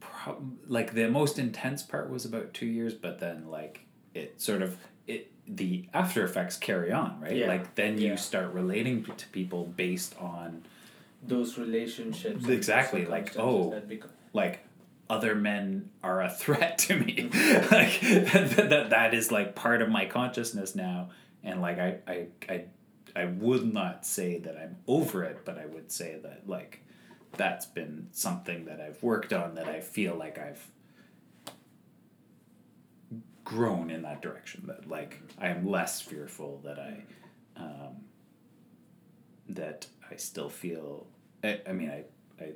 prob- like the most intense part was about two years, but then like it sort of it the after effects carry on, right? Yeah. Like then you Yeah. start relating to people based on Those relationships. Exactly, like, oh. become, like other men are a threat to me like that, that that is like part of my consciousness now and like I, I i i would not say that i'm over it but i would say that like that's been something that i've worked on that i feel like i've grown in that direction that like i am less fearful that i um that i still feel i, I mean I, I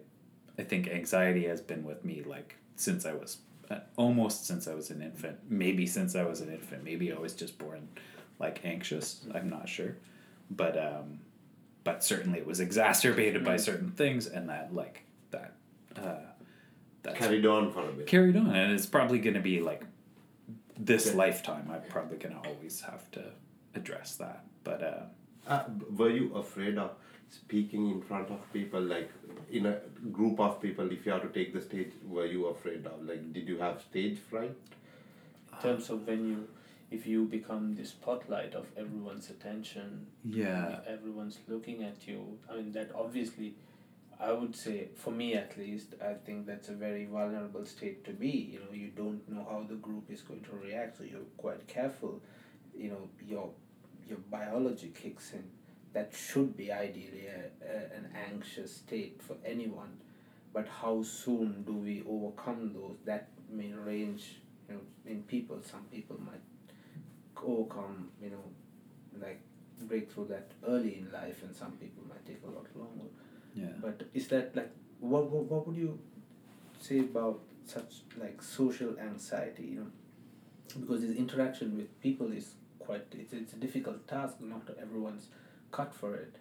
I think anxiety has been with me like since I was uh, almost since I was an infant, maybe since I was an infant, maybe I was just born like anxious. I'm not sure, but um, but certainly it was exacerbated by certain things, and that like that uh, that's Carried on for a bit. carried on, and it's probably going to be like this lifetime. I'm probably going to always have to address that, but. Uh, Uh, were you afraid of speaking in front of people, like in a group of people? If you have to take the stage, were you afraid of? Like, did you have stage fright? in terms of when you, if you become the spotlight of everyone's attention, yeah. everyone's looking at you. I mean, that obviously, I would say, for me at least, I think that's a very vulnerable state to be. You know, you don't know how the group is going to react, so you're quite careful. You know, your your biology kicks in that should be ideally a, a, an anxious state for anyone. But how soon do we overcome those? That may range you know in people. Some people might overcome you know like break through that early in life and some people might take a lot longer. Yeah. but is that like what, what what would you say about such like social anxiety you know? Because this interaction with people is quite it's, it's a difficult task not everyone's cut for it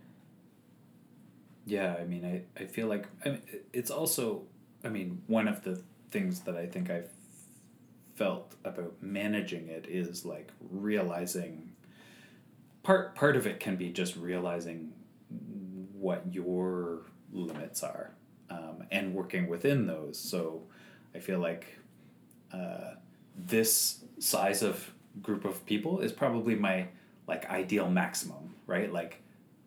Yeah, I mean, I, I feel like I mean, it's also, I mean, one of the things that I think I've felt about managing it is like realizing part part of it can be just realizing what your limits are um, and working within those. So I feel like uh, this size of group of people is probably my like ideal maximum, right? Like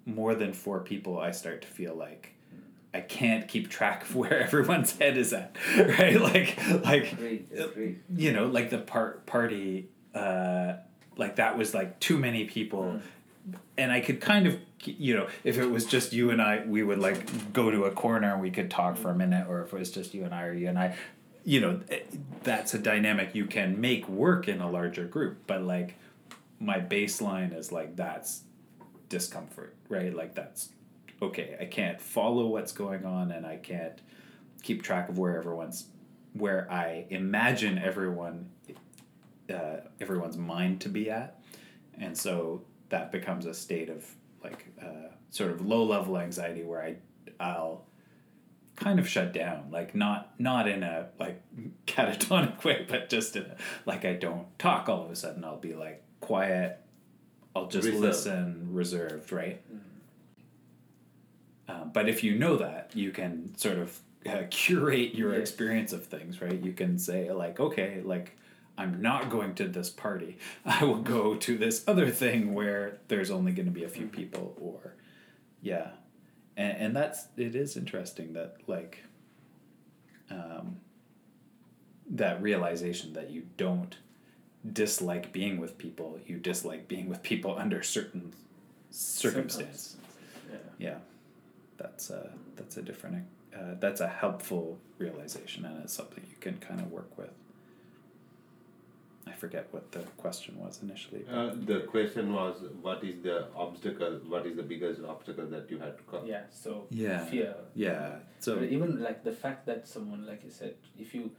more than four people, I start to feel like I can't keep track of where everyone's head is at, right? Like, like you know, like the part party, uh, like that was like too many people, Mm. and I could kind of, you know, if it was just you and I, we would like go to a corner and we could talk for a minute, or if it was just you and I or you and I, you know, eh, that's a dynamic you can make work in a larger group, but like my baseline is like that's discomfort, right? Like that's okay. I can't follow what's going on, and I can't keep track of where everyone's where I imagine everyone uh, everyone's mind to be at, and so that becomes a state of like uh, sort of low level anxiety where I I'll kind of shut down like not not in a like catatonic way but just in a like I don't talk all of a sudden I'll be like quiet I'll just Reserved. listen reserved right uh, but if you know that, you can sort of uh, curate your experience of things, right? You can say, like, okay, like, I'm not going to this party. I will go to this other thing where there's only going to be a few people, or, yeah. And, and that's, it is interesting that, like, um, that realization that you don't dislike being with people, you dislike being with people under certain circumstances. Yeah. Yeah. That's a that's a different uh, that's a helpful realization and it's something you can kind of work with i forget what the question was initially but- Uh, the question was, what is the obstacle? What is the biggest obstacle that you had to come? yeah so Yeah. fear yeah so But even like the fact that someone like you said if you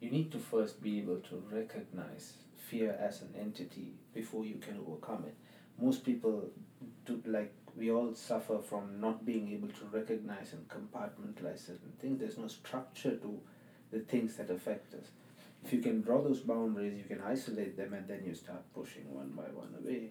you need to first be able to recognize fear as an entity before you can overcome it most people do like we all suffer from not being able to recognize and compartmentalize certain things there's no structure to the things that affect us if you can draw those boundaries you can isolate them and then you start pushing one by one away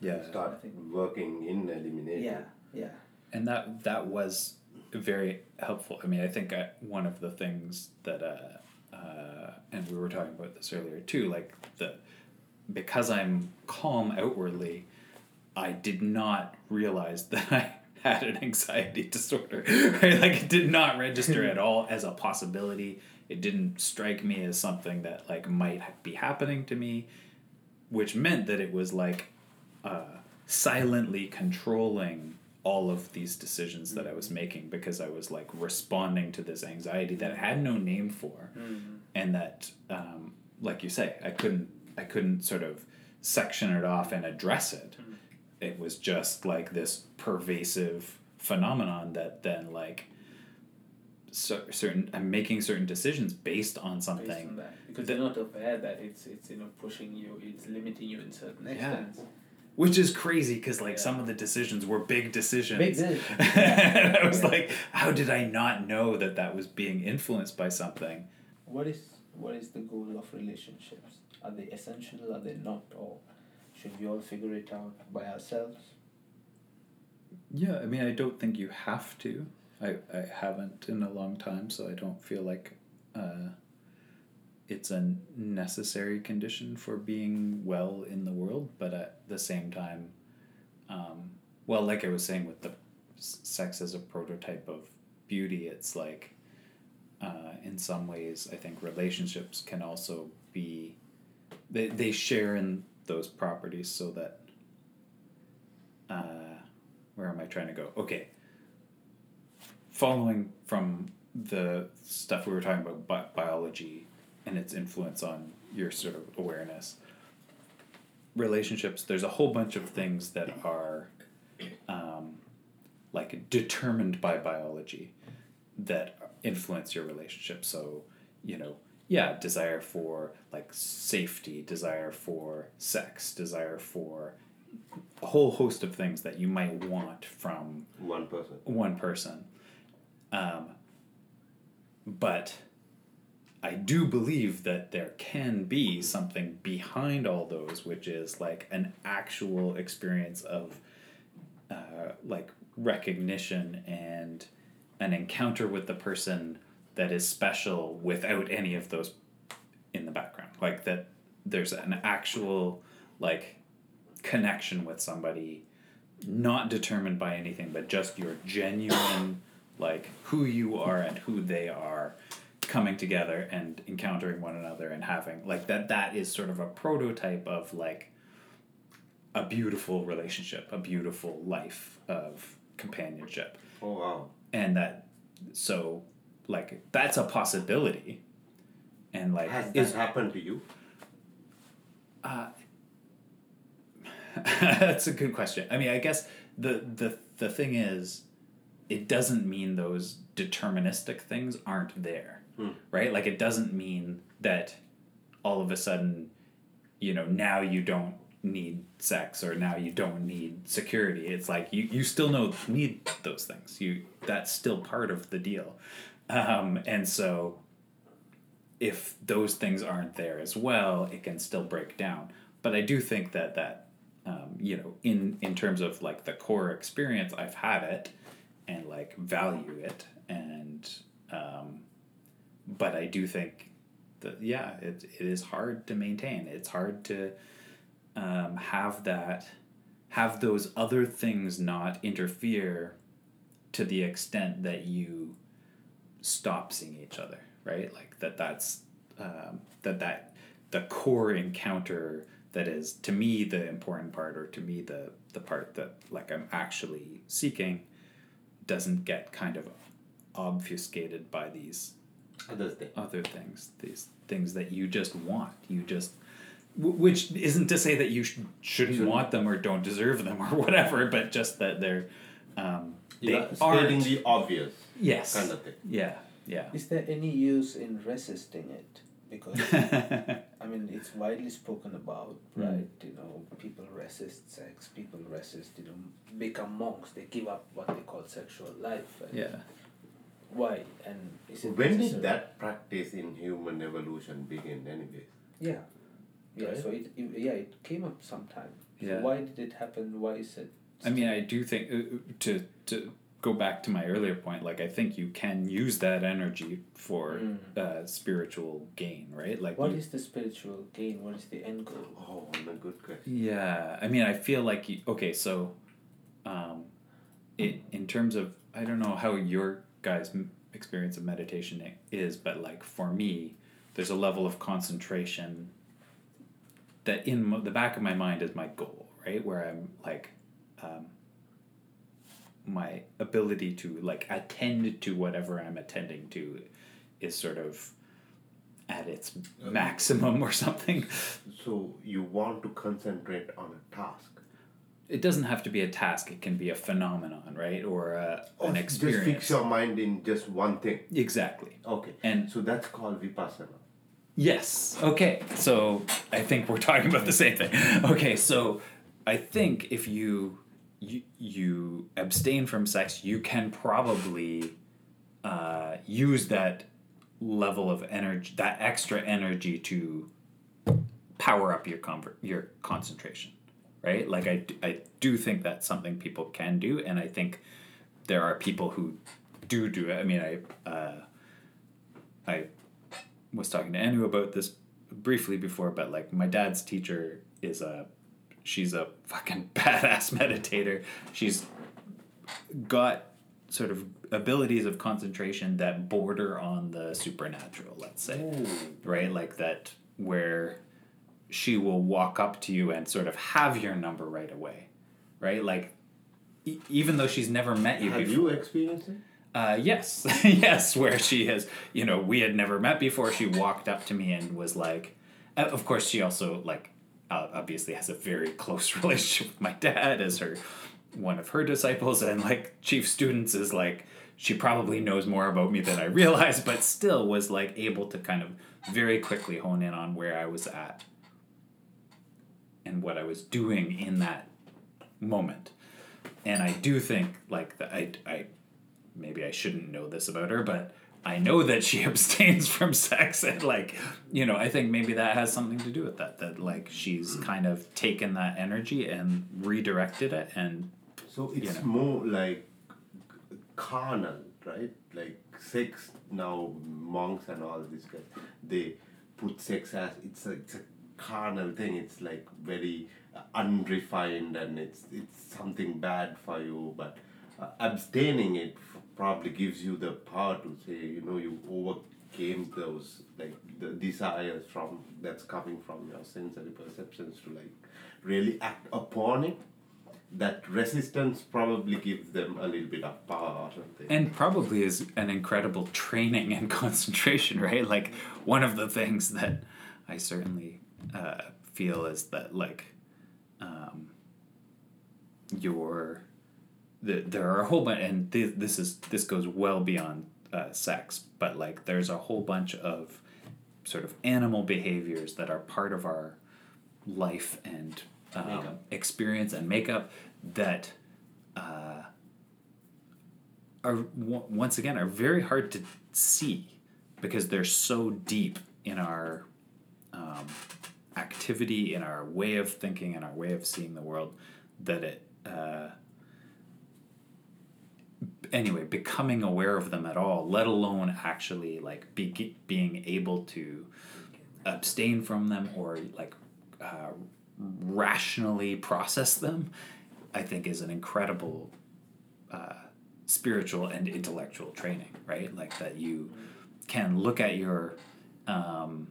yeah Start think- working in elimination. yeah yeah and that that was very helpful. I mean, I think I, one of the things that, uh, uh, and we were talking about this earlier too, like the because I'm calm outwardly, I did not realize that I had an anxiety disorder. Right, like it did not register at all as a possibility. It didn't strike me as something that like might be happening to me, which meant that it was like uh, silently controlling all of these decisions that I was making because I was like responding to this anxiety that I had no name for, and that, um, like you say, I couldn't I couldn't sort of section it off and address it. It was just like this pervasive phenomenon that then like cer- certain I'm making certain decisions based on something based on that because that- you're not aware that it's it's you know pushing you it's limiting you in certain Yeah. extents. Which is crazy because like Yeah. some of the decisions were big decisions. Big decisions. and i was Yeah. like how did i not know that that was being influenced by something? What is what is the goal of relationships? Are they essential? Are they not? Or should we all figure it out by ourselves? Yeah i mean i don't think you have to i, I haven't in a long time so i don't feel like uh, it's a necessary condition for being well in the world but at the same time um, well like i was saying with the sex as a prototype of beauty it's like uh, in some ways i think relationships can also be they, they share in those properties so that uh, where am I trying to go? Okay. Following from the stuff we were talking about bi- biology and its influence on your sort of awareness, relationships, there's a whole bunch of things that are um, like determined by biology that influence your relationship. So, you know, yeah, desire for like safety, desire for sex, desire for a whole host of things that you might want from One person. one person. Um, but I do believe that there can be something behind all those, which is like an actual experience of uh, like recognition and an encounter with the person that is special without any of those in the background. Like that there's an actual like connection with somebody not determined by anything but just your genuine like who you are and who they are coming together and encountering one another and having like that that is sort of a prototype of like a beautiful relationship a beautiful life of companionship Oh wow. and that so like that's a possibility and like Has is that happened to you? Uh that's a good question. I mean, I guess the the the thing is, it doesn't mean those deterministic things aren't there, right? Like it doesn't mean that all of a sudden, you know, now you don't need sex or now you don't need security. It's like you you still know need those things. You that's still part of the deal, um, and so if those things aren't there as well, it can still break down. But I do think that that um, you know, in in terms of like the core experience, I've had it and like value it, and um, but I do think that yeah, it it is hard to maintain. It's hard to um, have that have those other things not interfere to the extent that you stop seeing each other right like that that's um, that that the core encounter that is to me the important part or to me the the part that like i'm actually seeking doesn't get kind of obfuscated by these Other thing. other things these things that you just want you just which isn't to say that you sh- shouldn't, Shouldn't. want them or don't deserve them or whatever but just that they're um, they Yeah, aren't stating the obvious yes kind of thing. yeah yeah Is there any use in resisting it? Because I mean, it's widely spoken about, Mm. right? You know, people resist sex. People resist, you know, become monks. They give up what they call sexual life. And yeah Why? And is it When did that practice in human evolution begin, anyways? Yeah. Yeah. Right? So it, it yeah it came up sometime. So Yeah. why did it happen? Why is it? I mean, I do think uh, to to go back to my earlier point, like I think you can use that energy for uh, spiritual gain, right? Like What you- is the spiritual gain? What is the end goal? Oh, a good question. Yeah, I mean, I feel like you, okay. So, um, it in terms of I don't know how your guys' experience of meditation is, but like for me, there's a level of concentration that in the back of my mind is my goal, right? Where I'm like, um, my ability to like attend to whatever I'm attending to is sort of at its maximum or something. So you want to concentrate on a task. it doesn't have to be a task it can be a phenomenon right or a, an Just fix your mind in just one thing. exactly Okay. And- so that's called vipassana. yes okay so i think we're talking about the same thing okay so i think if you you, you abstain from sex you can probably uh, use that level of energy that extra energy to power up your conver- your concentration right? Like I, I do think that's something people can do and i think there are people who do do it. I mean i uh, i was talking to anu about this briefly before but like my dad's teacher is a she's a fucking badass meditator she's got sort of abilities of concentration that border on the supernatural let's say right like that where she will walk up to you and sort of have your number right away right like e- even though she's never met you Have before. you experienced it? Uh, yes, yes, where she has, you know, we had never met before. She walked up to me and was like, uh, of course, she also like uh, obviously has a very close relationship with my dad as her one of her disciples, and like chief students is like she probably knows more about me than I realized, but still was like able to kind of very quickly hone in on where I was at and what I was doing in that moment. And I do think like that I I maybe I shouldn't know this about her, but I know that she abstains from sex and like you know, I think maybe that has something to do with that. That like she's kind of taken that energy and redirected it and So it's know. more like carnal, right? Like sex now, monks and all these guys, they put sex as it's a, it's a carnal thing. It's like very unrefined and it's it's something bad for you. But uh, abstaining it probably gives you the power to say, you know, you overcame those like the desires from that's coming from your sensory perceptions to like really act upon it that resistance probably gives them a little bit of power or something. and probably is an incredible training and concentration, right? Like one of the things that I certainly uh, feel is that like um, your the, there are a whole bunch, and th- this is this goes well beyond uh, sex, but like there's a whole bunch of sort of animal behaviors that are part of our life and um, experience and makeup that uh, are w- once again are very hard to see because they're so deep in our um, activity, in our way of thinking, in our way of seeing the world that it. Uh, anyway, becoming aware of them at all, let alone actually like be, being able to abstain from them or like uh, rationally process them, I think is an incredible uh, spiritual and intellectual training, right? Like that you can look at your, um,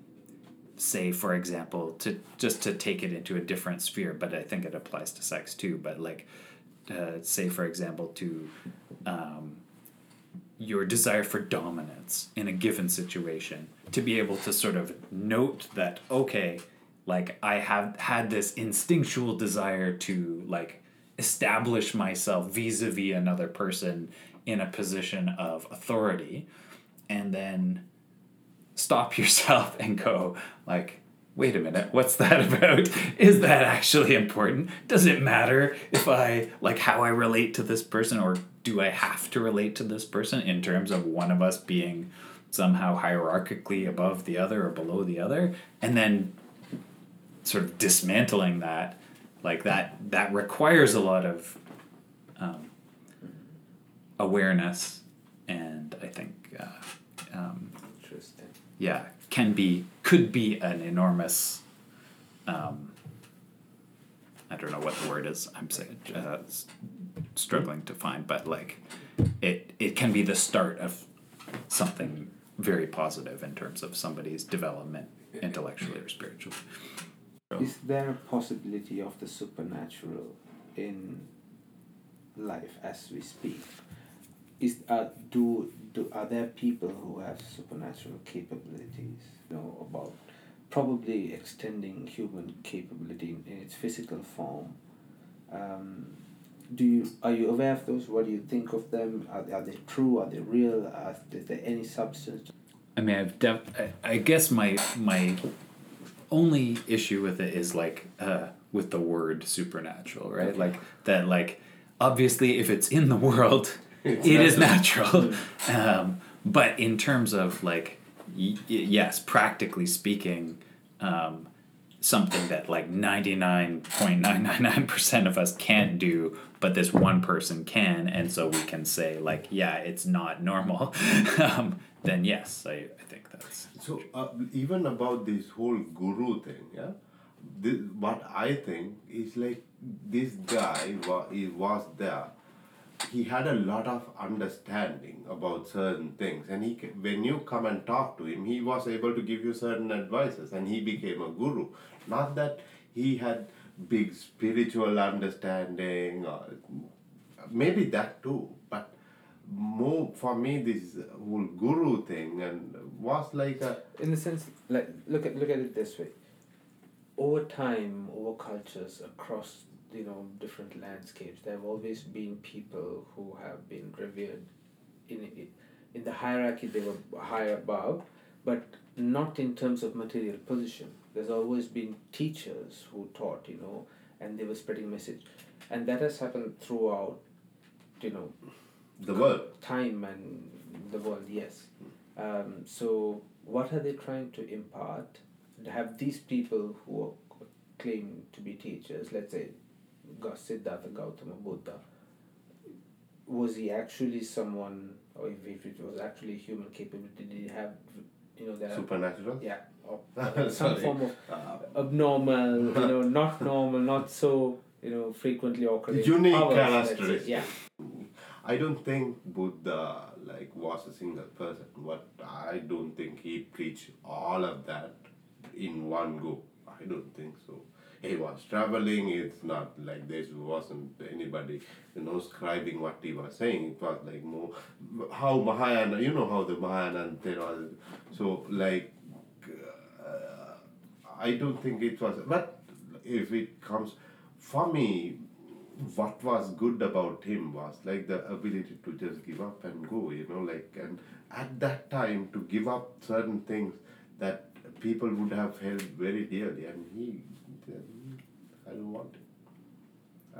say, for example, to just to take it into a different sphere, but I think it applies to sex too. But like, uh, say, for example, to um, your desire for dominance in a given situation to be able to sort of note that okay like i have had this instinctual desire to like establish myself vis-a-vis another person in a position of authority and then stop yourself and go like wait a minute what's that about? Is that actually important? Does it matter if i like how i relate to this person or do i have to relate to this person in terms of one of us being somehow hierarchically above the other or below the other? And then sort of dismantling that like that that requires a lot of um, awareness and i think uh, um, Interesting. yeah can be could be an enormous um, i don't know what the word is i'm saying uh, struggling to find but like it it can be the start of something very positive in terms of somebody's development intellectually or spiritually Is there a possibility of the supernatural in life as we speak? Is uh, do do are there people who have supernatural capabilities? Know about probably extending human capability in, in its physical form. Um, do you are you aware of those? What do you think of them? Are, are they true? Are they real? Are, is there any substance? I mean, I've def- I, I guess my my only issue with it is like uh, with the word supernatural, right? Like that, like obviously, if it's in the world, It's it is natural. um, but in terms of like, yes, practically speaking, um, something that like ninety nine point nine nine nine percent of us can't do, but this one person can, and so we can say like, yeah, it's not normal. um, then yes, I, I think that's So uh, even about this whole guru thing, yeah, this, what I think is like this guy wa- was there. He had a lot of understanding about certain things, and he when you come and talk to him, he was able to give you certain advices, and he became a guru. Not that he had big spiritual understanding or maybe that too, but more for me this whole guru thing and was like a in the sense like look at look at it this way over time over cultures across you know different landscapes. There have always been people who have been revered in in, the hierarchy they were high above but not in terms of material position. There's always been teachers who taught you know and they were spreading message. And that has happened throughout you know the world. time and the world yes. Um, so what are they trying to impart? Have these people who are claim to be teachers let's say siddhartha gautama buddha was he actually someone or if, it was actually human capability did he have you know are- Supernatural. yeah or some form of Uh, abnormal you know not normal not so you know frequently occurring Unique powers, characteristics. yeah I don't think Buddha like was a single person, but I don't think he preached all of that in one go. I don't think so. He was traveling. It's not like there wasn't anybody, you know, scribing what he was saying. It was like more how Mahayana, you know how the Mahayana and Theravada. So like, uh, I don't think it was. But if it comes, for me, what was good about him was like the ability to just give up and go you know like and at that time to give up certain things that people would have held very dearly and he said, "Hmm, i don't want it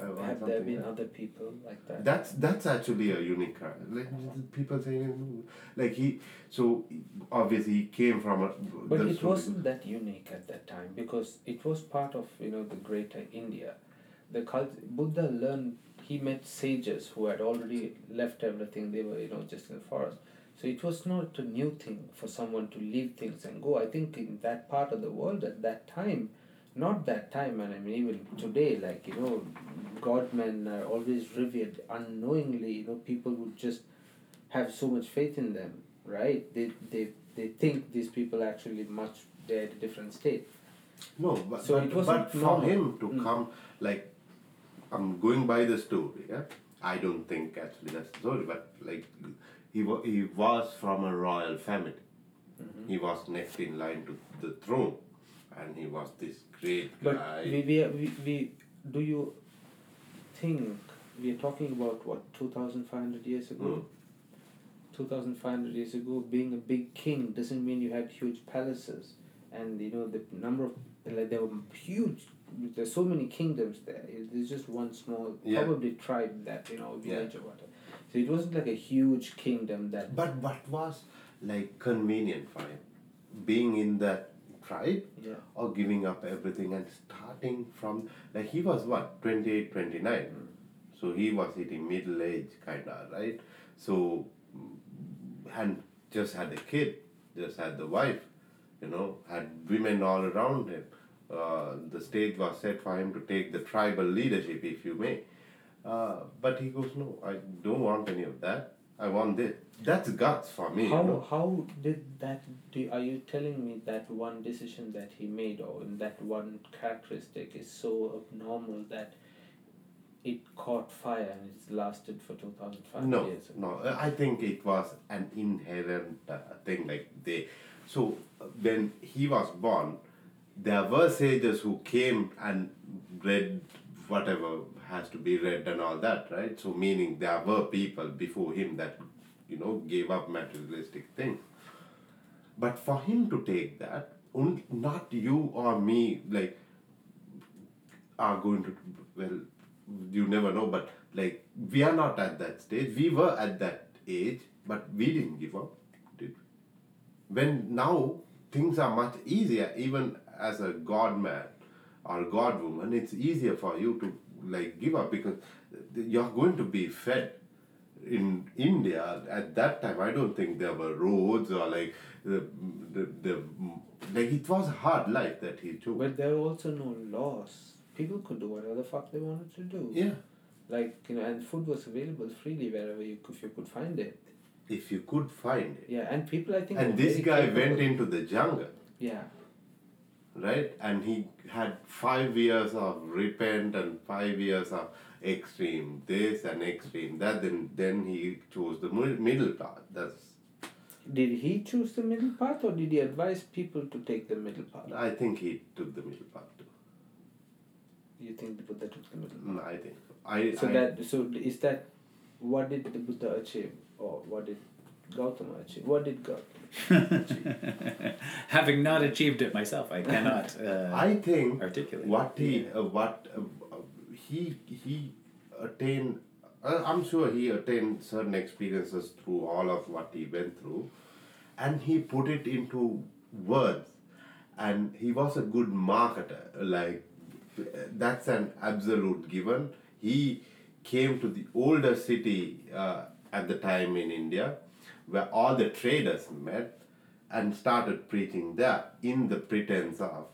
I want have there been else." other people like that that's that's actually a unique character. Like people say, "Hmm." like he. So obviously he came from a. But it wasn't that unique at that time because it was part of you know the greater India. The cult Buddha learned he met sages who had already left everything. They were you know just in the forest. So it was not a new thing for someone to leave things and go. I think in that part of the world at that time, not that time, and I mean even today, like you know, godmen are always revered. Unknowingly, you know, people would just have so much faith in them, right? They they they think these people actually much they're at a different state. No, but, So but, but for him to Mm. come, like, I'm going by the story, yeah? I don't think actually that's the story, but like, he, wa- he was from a royal family. Mm-hmm. He was next in line to the throne, and he was this great guy. But we, we, we, we do you think we are talking about what two thousand five hundred years ago? Mm. Two thousand five hundred years ago, being a big king doesn't mean you had huge palaces, and you know the number of like there were huge. There's so many kingdoms there. It- There's just one small, Yeah. probably tribe that you know Yeah. village or whatever. So it wasn't like a huge kingdom that. But what was like convenient for him? Being in that tribe Yeah. or giving up everything and starting from like he was what 28 29 so he was hitting middle age kind of right? So mm, and just had a kid just had the wife you know had women all around him. Uh, the stage was set for him to take the tribal leadership if you may. Uh, but he goes no i don't want any of that i want this that's guts for me you How know? how did that? Do are you telling me that one decision that he made, or that one characteristic, is so abnormal that it caught fire and it's lasted for two thousand five no years? no uh, i think it was an inherent uh, thing like they so uh, when he was born there were sages who came and read whatever has to be read and all that right? So meaning there were people before him that you know gave up materialistic things but for him to take that on- not you or me like are going to well you never know but like we are not at that stage. We were at that age but we didn't give up did we? When now things are much easier even as a god man or god woman it's easier for you to like give up because you're going to be fed in India at that time, I don't think there were roads or like the, the, the like it was a hard life that he took. But there were also no laws. People could do whatever the fuck they wanted to do. yeah, Like you know, and food was available freely wherever you could, if you could find it. if you could find it. Yeah, and people I think. And this guy went into the jungle, Yeah. Right? And he had five years of repent and five years of extreme this and extreme that. Then then he chose the mi- middle path. That's Did he choose the middle path or did he advise people to take the middle path? I think he took the middle path too. You think the Buddha took the middle path? Mm, I think so. I, So I that so is that what did the Buddha achieve or what did Gautama achieve? What did Gautama achieve? Having not achieved it myself, I cannot uh, I think articulate. what he uh, what uh, uh, he he attained uh, i'm sure he attained certain experiences through all of what he went through and he put it into words and he was a good marketer like that's an absolute given he came to the older city uh, at the time in india where all the traders met and started preaching there in the pretense of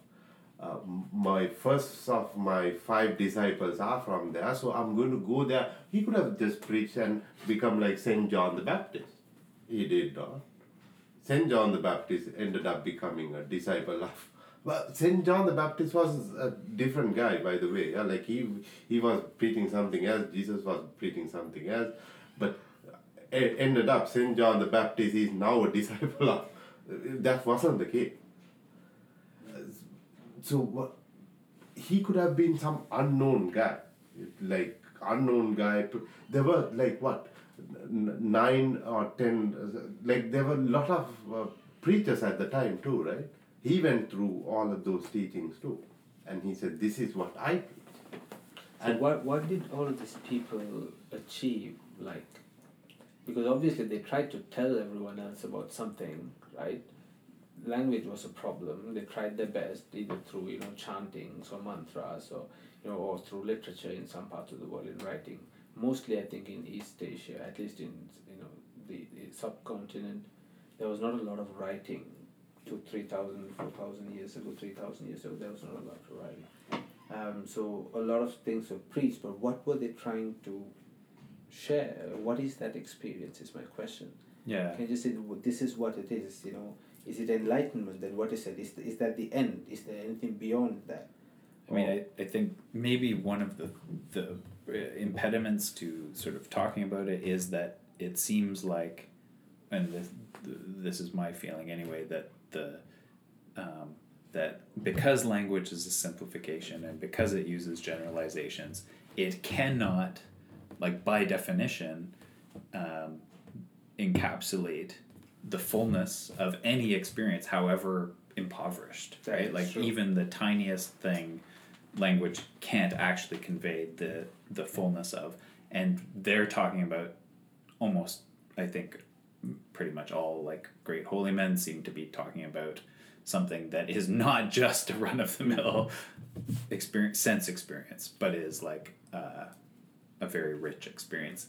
uh, my first of my five disciples are from there, so I'm going to go there. He could have just preached and become like Saint John the Baptist. He did not. Saint John the Baptist ended up becoming a disciple of. Well, Saint John the Baptist was a different guy, by the way. Yeah, like he he was preaching something else. Jesus was preaching something else, but ended up Saint John the Baptist is now a disciple of. That wasn't the case so what he could have been some unknown guy like unknown guy there were like what nine or ten like there were a lot of uh, preachers at the time too right he went through all of those teachings too and he said this is what i preach So what what did all of these people achieve? Like, because obviously they tried to tell everyone else about something, right? Language was a problem. They tried their best, either through you know chantings or mantras, or you know, or through literature in some parts of the world in writing. Mostly, I think in East Asia, at least in you know the, the subcontinent, there was not a lot of writing. Two, three thousand, four thousand years ago, three thousand years ago, there was not a lot of writing. Um, so a lot of things were preached, but what were they trying to share? What is that experience? Is my question. yeah. Can you just say this is what it is? You know, is it enlightenment? Then what is it? Is is that the end? Is there anything beyond that? I mean, I, I think maybe one of the the uh, impediments to sort of talking about it is that it seems like, and this, this is my feeling anyway, that the um, that because language is a simplification and because it uses generalizations, it cannot, like by definition, um, encapsulate the fullness of any experience, however impoverished, right? Like true. even the tiniest thing, language can't actually convey the the fullness of, and they're talking about almost, I think, pretty much all like great holy men seem to be talking about something that is not just a run of the mill experience sense experience, but is like uh, a very rich experience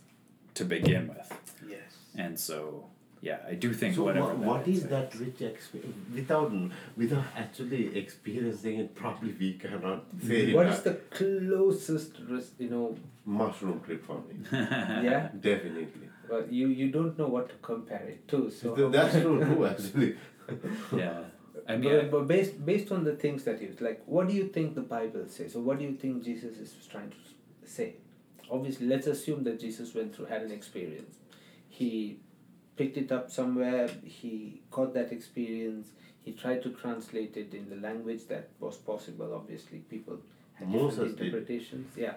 to begin with. Yes. And so, yeah, I do think so whatever. what, that what is uh, that rich experience without without actually experiencing it properly we cannot say What it is the closest, you know? mushroom trip for me yeah. definitely But you you don't know what to compare it to. So that's true too actually Yeah, I mean, but, but based based on the things that you like, what do you think the Bible says, or what do you think Jesus is trying to say? Obviously, let's assume that Jesus went through, had an experience. He picked it up somewhere. He got that experience. He tried to translate it in the language that was possible. Obviously, people had different Moses did. interpretations. Yeah.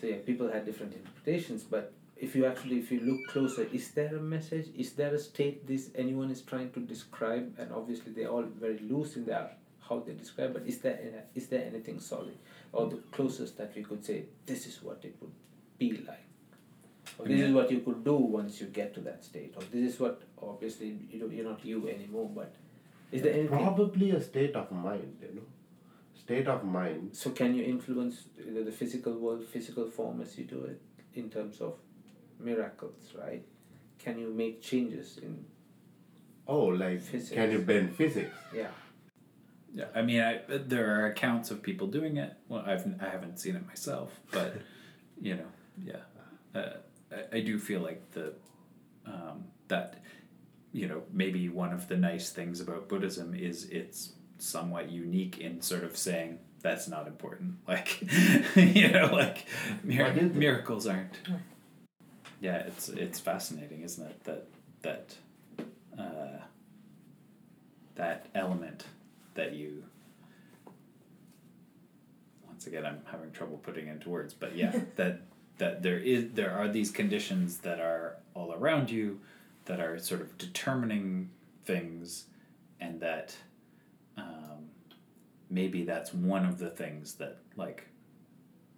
So yeah, people had different interpretations, but if you actually if you look closer is there a message is there a state this anyone is trying to describe and obviously they're all very loose in their how they describe but is there any- is there anything solid or the closest that we could say this is what it would be like or this is what you could do once you get to that state or this is what obviously you know you're not you anymore but is there anything probably a state of mind you know. State of mind. So can you influence the, the physical world physical form as you do it in terms of miracles right? Can you make changes in oh like Physics. can you bend physics? Yeah yeah, I mean, I, there are accounts of people doing it. Well, I've I haven't seen it myself, but you know, yeah, uh, I, I do feel like the um, that you know maybe one of the nice things about Buddhism is it's somewhat unique in sort of saying that's not important. Like, you know, like mir- What is it? miracles aren't. Yeah, it's it's fascinating, isn't it? That that uh, that element that you. Once again, I'm having trouble putting into words, but yeah, that that there is there are these conditions that are all around you, that are sort of determining things, and that um, maybe that's one of the things that like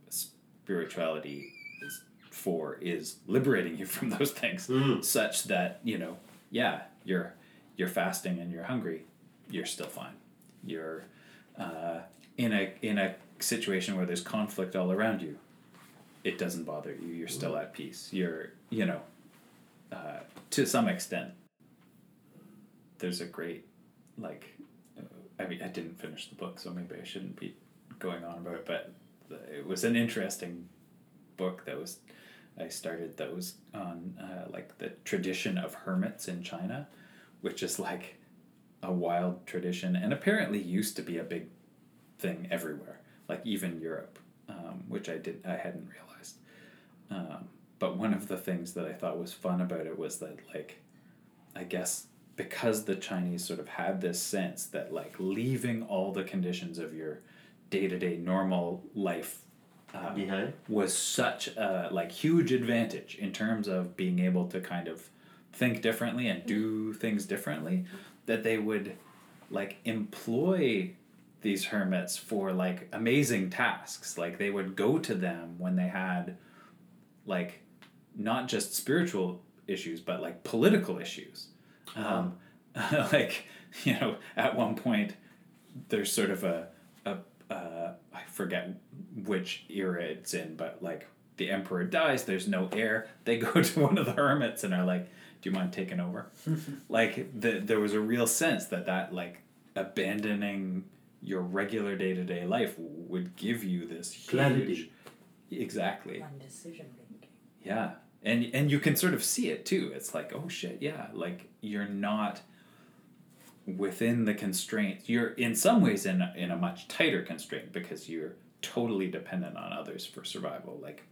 spirituality is for is liberating you from those things Mm. such that you know yeah you're you're fasting and you're hungry you're still fine you're uh, in a in a situation where there's conflict all around you it doesn't bother you. You're still at peace. You're you know uh, to some extent there's a great like uh, I mean I didn't finish the book so maybe I shouldn't be going on about it but it was an interesting book that was I started that was on uh, like the tradition of hermits in China which is like a wild tradition and apparently used to be a big thing everywhere like even Europe um, which I did I hadn't realized um, but one of the things that I thought was fun about it was that like I guess because the Chinese sort of had this sense that like leaving all the conditions of your day-to-day normal life uh, Behind? was such a like huge advantage in terms of being able to kind of think differently and do things differently that they would like employ these hermits for like amazing tasks. Like they would go to them when they had like not just spiritual issues but like political issues. Um, like you know at one point there's sort of a, a uh, I forget which era it's in, but like the emperor dies, there's no heir. They go to one of the hermits and are like, "Do you mind taking over?" like the, there was a real sense that that like abandoning your regular day to day life would give you this huge, Clarity. Exactly. on decision making. Yeah. And and you can sort of see it too. It's like, oh shit, yeah, like you're not within the constraints. You're in some ways in a, in a much tighter constraint because you're totally dependent on others for survival. Like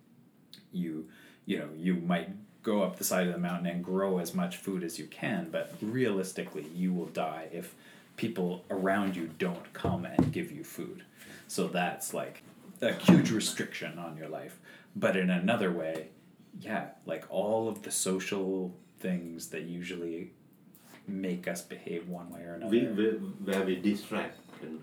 you you know, you might go up the side of the mountain and grow as much food as you can, but realistically you will die if people around you don't come and give you food. So that's like a huge restriction on your life. But in another way, yeah, like all of the social things that usually make us behave one way or another. We, we, where we distract.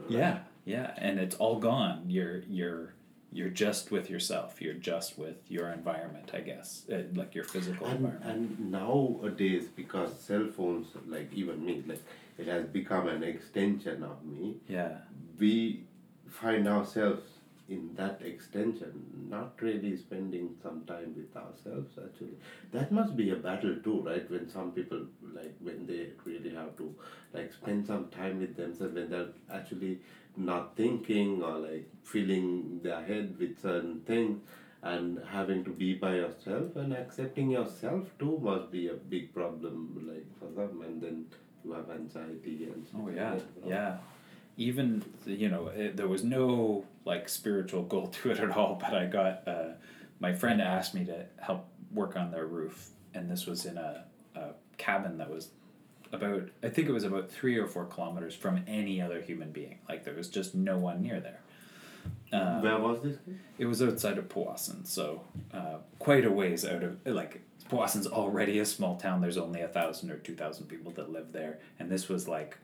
Yeah, yeah, and it's all gone. You're you're you're just with yourself. You're just with your environment, I guess, uh, like your physical And, environment. and nowadays, because cell phones, like even me, like it has become an extension of me. Yeah, we find ourselves in that extension, not really spending some time with ourselves actually. That must be a battle too, right? When some people like when they really have to like spend some time with themselves when they're actually not thinking or like filling their head with certain things and having to be by yourself and accepting yourself too must be a big problem like for them and then you have anxiety and Oh yeah, know. yeah. Even you know, it, there was no like spiritual goal to it at all. But I got uh, my friend asked me to help work on their roof, and this was in a, a cabin that was about I think it was about three or four kilometers from any other human being. Like there was just no one near there. Um, Where was this? it was outside of Powassan, so uh, quite a ways out of like Powassan's already a small town. There's only a thousand or two thousand people that live there, and this was like,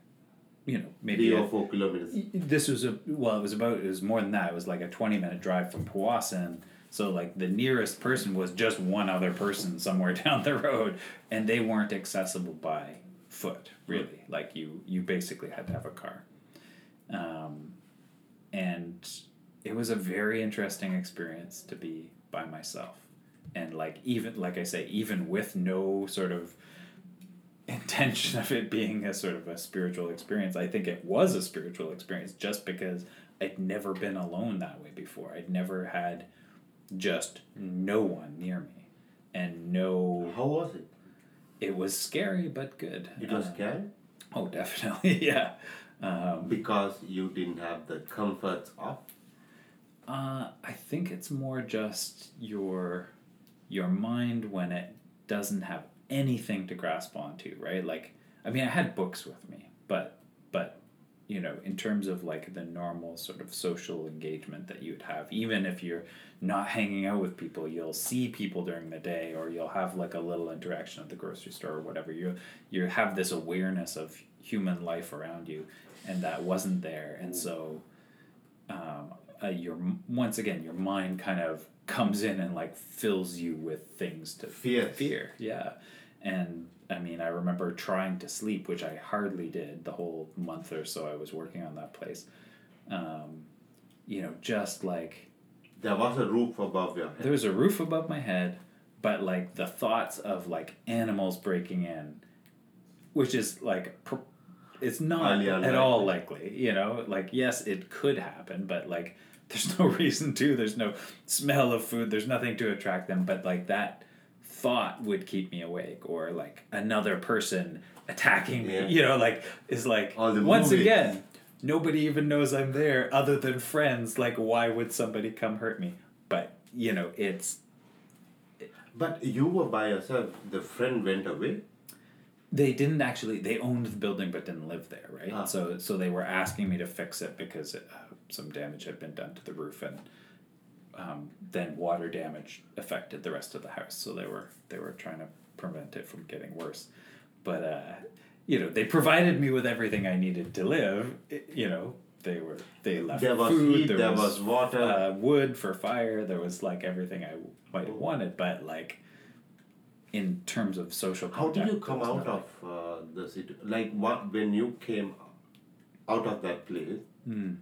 you know, maybe Three or four kilometers. this was a well, it was about it was more than that. It was like a twenty minute drive from Powassan. So like the nearest person was just one other person somewhere down the road, and they weren't accessible by foot really. Like you you basically had to have a car, um, and it was a very interesting experience to be by myself, and like even like I say even with no sort of intention of it being a sort of a spiritual experience. I think it was a spiritual experience just because I'd never been alone that way before. I'd never had just no one near me and no How was it? It was scary but good. It was Uh, scary Oh, definitely. yeah. Um, because you didn't have the comforts of Uh, I think it's more just your your mind when it doesn't have anything to grasp onto, right? Like, I mean, I had books with me, but but you know, in terms of like the normal sort of social engagement that you'd have, even if you're not hanging out with people, you'll see people during the day, or you'll have like a little interaction at the grocery store or whatever. You you have this awareness of human life around you, and that wasn't there, and so. Um, uh, your once again your mind kind of comes in and like fills you with things to Fear. fear yeah and i mean i remember trying to sleep which i hardly did the whole month or so i was working on that place um, you know just like There was a roof above your head. there was a roof above my head but like the thoughts of like animals breaking in which is like pr- it's not Highly at unlikely. all likely you know like yes it could happen but like there's no reason to there's no smell of food there's nothing to attract them but like that thought would keep me awake or like another person attacking me Yeah. you know like is like the once movie. again nobody even knows i'm there other than friends like why would somebody come hurt me but you know it's But you were by yourself. The friend went away. they didn't actually they owned the building but didn't live there right Ah. so so they were asking me to fix it because it, uh, some damage had been done to the roof and um, then water damage affected the rest of the house so they were they were trying to prevent it from getting worse but uh, you know they provided me with everything i needed to live It- you know they were they left There was food heat, there, there was, was water. uh, wood for fire there was like everything i might have wanted but like in terms of social How did you come out of uh, the city? Like what when you came out of that place? Hmm.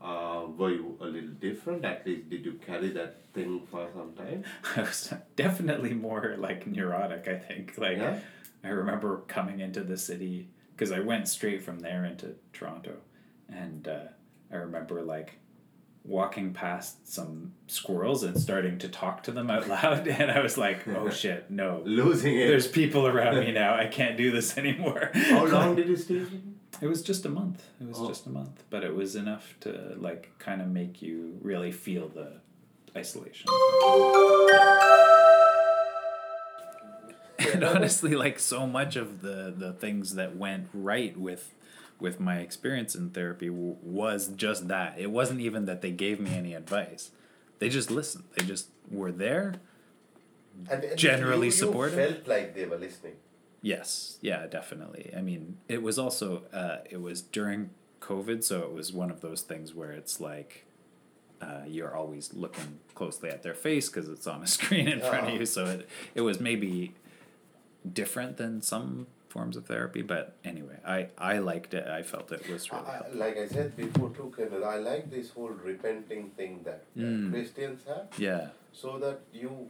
Uh, were you a little different? At least did you carry that thing for some time? I was definitely more like neurotic. I think like Yeah? I remember coming into the city because I went straight from there into Toronto, and uh, I remember like walking past some squirrels and starting to talk to them out loud, and I was like, "Oh shit, no." Losing it. There's people around me now. I can't do this anymore. How long did you stay? It was just a month. It was Oh. just a month, but it was enough to like kind of make you really feel the isolation. and honestly, like so much of the the things that went right with with my experience in therapy w- was just that. It wasn't even that they gave me any advice. They just listened. They just were there. And, and Generally you, supportive? You felt like they were listening. Yes, yeah, definitely. I mean, it was also uh, it was during COVID, so it was one of those things where it's like uh, you're always looking closely at their face because it's on a screen in front of you. So it it was maybe different than some forms of therapy, but anyway, I I liked it. I felt it was really I, like I said before too, Kenneth, I like this whole repenting thing that Mm. Christians have. Yeah, so that you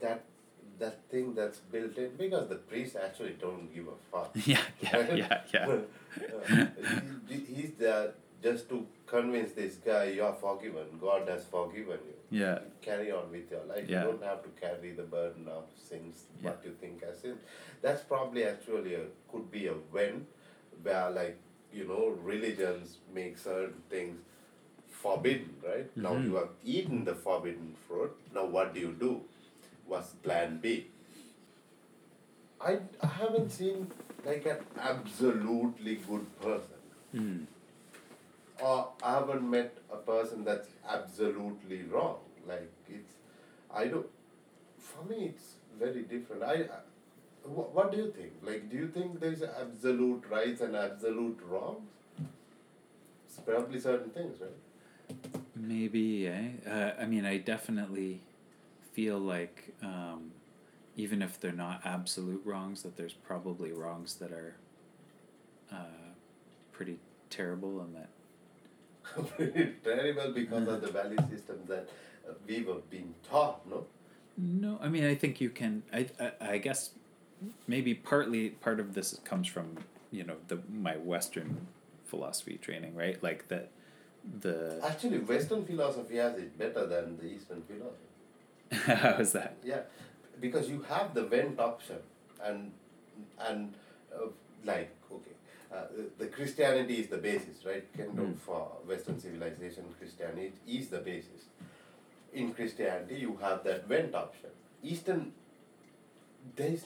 that that thing that's built in because the priests actually don't give a fuck. yeah, yeah, yeah, yeah. Uh, he, he's there just to convince this guy you are forgiven. God has forgiven you. Yeah. Carry on with your life. Yeah. You don't have to carry the burden of sins Yeah. what you think as sin. That's probably actually a could be a when where like you know religions make certain things forbidden, right? Now Mhm. you have eaten the forbidden fruit. Now what do you do? What's plan B? I, I haven't seen like an absolutely good person. Mm. Or I haven't met a person that's absolutely wrong. Like it's, I don't. For me, it's very different. I, I what, what do you think? Like, do you think there's absolute rights and absolute wrongs? It's probably certain things, right? Maybe, eh? Uh, I mean, I definitely feel like um, even if they're not absolute wrongs, that there's probably wrongs that are uh, pretty terrible and that. pretty terrible because of the value system that uh, we were being taught, no? No, I mean, I think you can. I, I, I guess maybe partly part of this comes from you know the my Western philosophy training, right? Like that the Actually, Western philosophy has it better than the Eastern philosophy. how is that? Yeah, because you have the vent option, and and uh, like okay, uh, the Christianity is the basis, right? Kento Mm. for Western civilization, Christianity is the basis. In Christianity, you have that vent option. Eastern, there's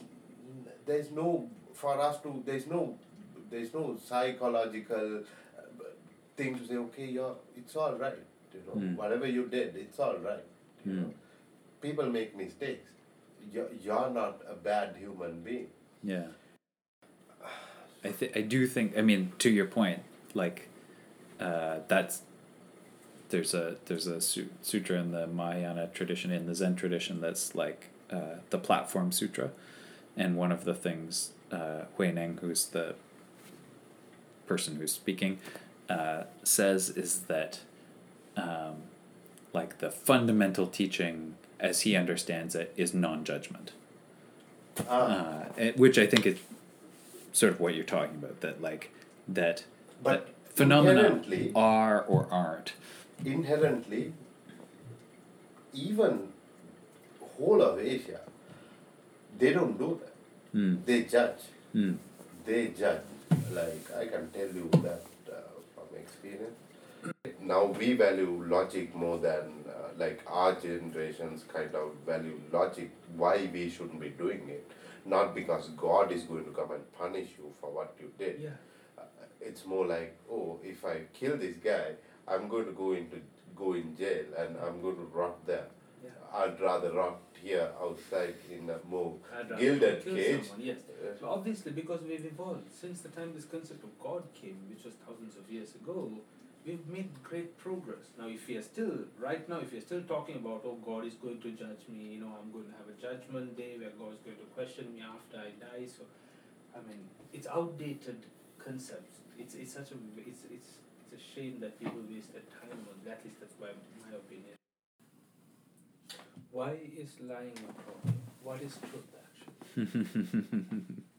there's no for us to there's no there's no psychological uh, thing to say. Okay, you're it's all right. You know, Mm. whatever you did, it's all right. You Mm. know, people make mistakes. You're, you're not a bad human being. Yeah. I th- I do think I mean to your point like uh, that's there's a there's a su- sutra in the Mahayana tradition in the Zen tradition that's like uh, the platform sutra and one of the things uh, Hui Neng who's the person who's speaking uh, says is that um, like the fundamental teaching as he understands it is non-judgment Ah, uh, which I think is sort of what you're talking about. That like that, But that phenomena are or aren't. inherently, even whole of Asia, they don't do that. Mm. They judge. Mm. They judge. Like I can tell you that uh, from experience. Now we value logic more than uh, like our generations kind of value logic. Why we shouldn't be doing it? Not because God is going to come and punish you for what you did. Yeah. Uh, it's more like, oh, if I kill this guy, I'm going to go into go in jail and I'm going to rot there. Yeah. I'd rather rot here outside in a more gilded cage. someone, yes. Uh, So obviously, because we've evolved since the time this concept of God came, which was thousands of years ago, we've made great progress. Now, if are still right now, if you're still talking about, oh, God is going to judge me, you know, I'm going to have a judgment day where God is going to question me after I die. So, I mean, it's outdated concepts. It's it's such a it's it's it's a shame that people waste their time on. that. At least that's my my opinion. Why is lying a problem? What is truth actually?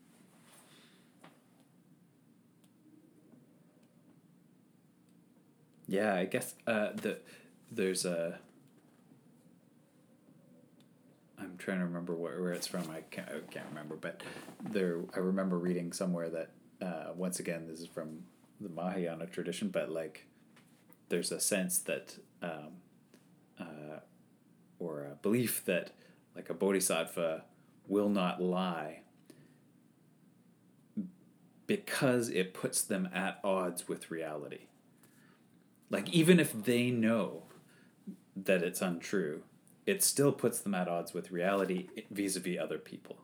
yeah, I guess uh, the there's a. I'm trying to remember where, where it's from. I can't, I can't remember, but there I remember reading somewhere that uh, once again this is from the Mahayana tradition, but like there's a sense that um, uh, or a belief that like a bodhisattva will not lie because it puts them at odds with reality. Like even if they know that it's untrue, it still puts them at odds with reality vis-a-vis other people.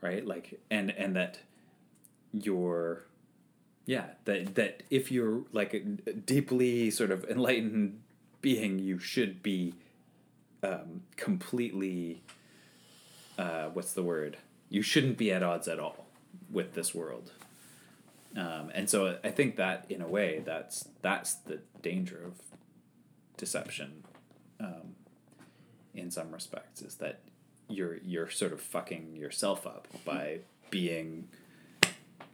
Right? Like and and that you're yeah, that that if you're like a deeply sort of enlightened being, you should be um, completely uh, what's the word? You shouldn't be at odds at all with this world. Um, and so I think that in a way that's that's the danger of deception um, in some respects is that you're you're sort of fucking yourself up by being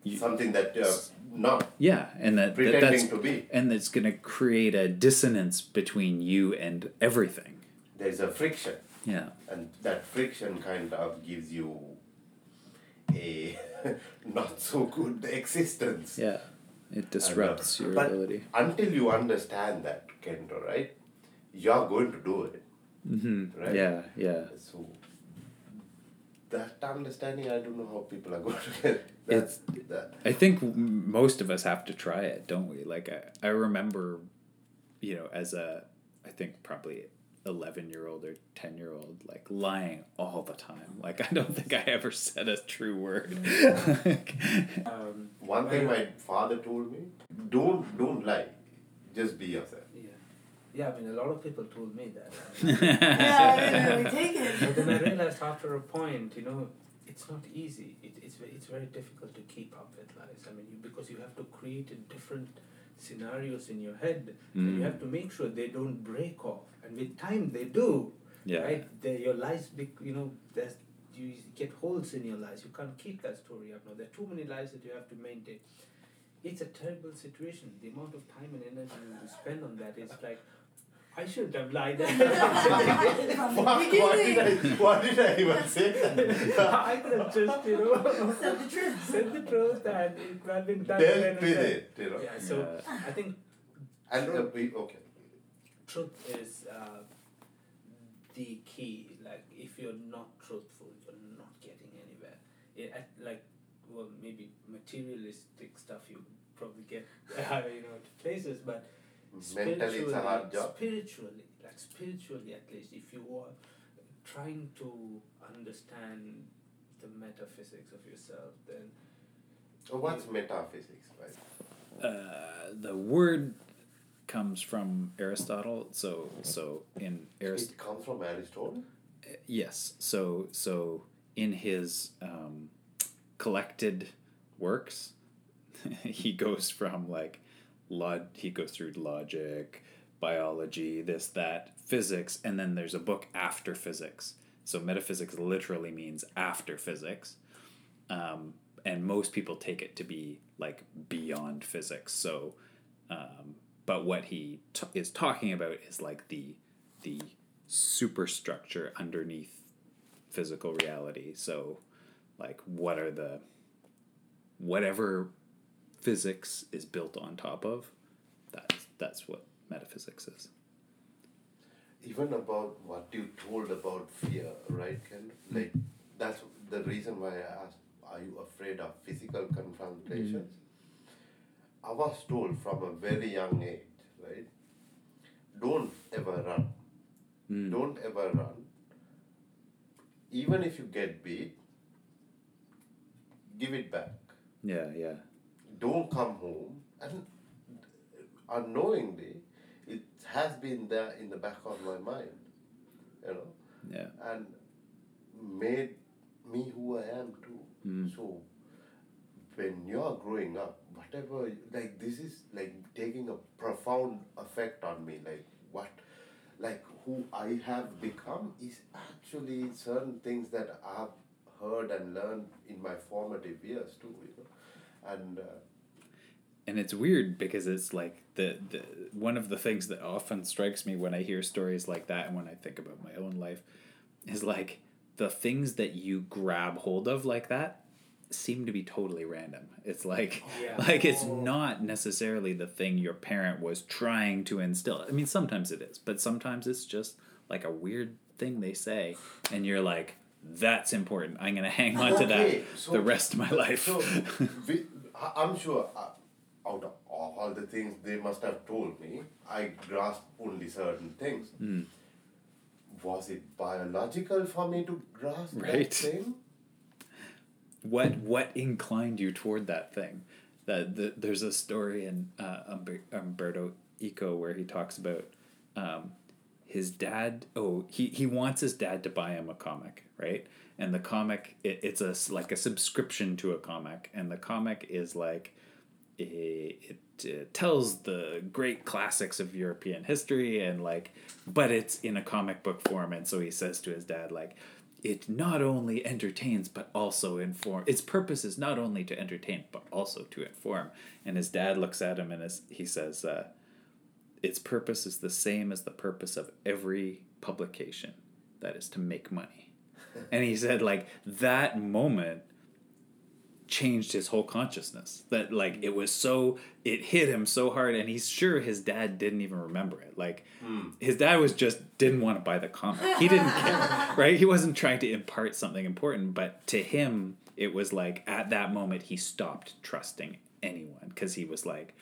you- something that uh, not yeah and that, that pretending that's to be. and that's going to create a dissonance between you and everything. There's a friction, yeah. And that friction kind of gives you a not so good existence. yeah it disrupts your but ability Until you understand that, Kento, right? You're going to do it. Mm-hmm. Right. yeah yeah So that understanding, I don't know how people are going to get. That's that. I think most of us have to try it, don't we? Like I, I remember, you know, as a, I think probably eleven year old or ten year old, like lying all the time. Like I don't think I ever said a true word. Um, One thing my father told me: don't don't lie, just be yourself. yeah, yeah. I mean, a lot of people told me that. yeah, we take it But then I realized after a point, you know, it's not easy. It, it's it's very difficult to keep up with lies. I mean, you, because you have to create a different scenarios in your head, and you Mm. have to make sure they don't break off. And with time, they do. yeah. Right? They, your lies, bec- you know, there's you get holes in your lies. You can't keep that story up now. There are too many lies that you have to maintain. It's a terrible situation. The amount of time and energy you spend on that is like I shouldn't have lied. From Fuck, why did I, why did I even say that? I could have just, you know, Said the truth. said the truth and it would have been done. Dealt then and with it, you know. Yeah, so I think And uh, we, okay. Truth is uh, the key. Like, if you're not truthful, you're not getting anywhere. It, at, like, well, maybe materialistic stuff you probably get, uh, you know, to places, but Mentally, it's a hard spiritually- job. Spiritually, like spiritually at least, if you are trying to understand the metaphysics of yourself, then So what's metaphysics, right? Uh, the word comes from Aristotle. So so in Aristotle. It comes from Aristotle. Yes. So so in his um, collected works, he goes from like log. He goes through logic, biology, this that, physics, and then there's a book after physics. So metaphysics literally means after physics, um, and most people take it to be like beyond physics. So, um, but what he t- is talking about is like the the superstructure underneath physical reality. So, like, what are the whatever physics is built on top of? That's that's what metaphysics is. Even about what you told about fear, right, Ken? Like, that's the reason why I asked, are you afraid of physical confrontations? I was told from a very young age, right? Don't ever run. Hmm. Don't ever run. Even if you get beat, give it back. Yeah, yeah. don't come home and unknowingly it has been there in the back of my mind you know Yeah. and made me who i am too hmm. so when you're growing up whatever like this is like taking a profound effect on me like what like who i have become is actually certain things that i've heard and learned in my formative years too you know? And uh, and it's weird because it's like the, the one of the things that often strikes me when I hear stories like that and when I think about my own life is like the things that you grab hold of like that seem to be totally random. It's like Yeah. like it's not necessarily the thing your parent was trying to instill. I mean sometimes it is, but sometimes it's just like a weird thing they say and you're like that's important. I'm going to hang on to that so- the rest of my life. So, we, I'm sure uh, out of all the things they must have told me, I grasped only certain things. Hmm. Was it biological for me to grasp Right. that thing? What what inclined you toward that thing? That the, there's a story in uh, Umber, Umberto Eco where he talks about um, his dad oh he, he wants his dad to buy him a comic right? And the comic it, it's a like a subscription to a comic and the comic is like a, it uh, tells the great classics of European history and like but it's in a comic book form and so he says to his dad like it not only entertains but also inform its purpose is not only to entertain but also to inform. And his dad looks at him and is, he says uh, its purpose is the same as the purpose of every publication that is to make money. And he said like that moment changed his whole consciousness. That like it was so it hit him so hard and he's sure his dad didn't even remember it. Like hmm. his dad was just didn't want to buy the comic. He didn't care right? He wasn't trying to impart something important but to him it was like at that moment he stopped trusting anyone because he was like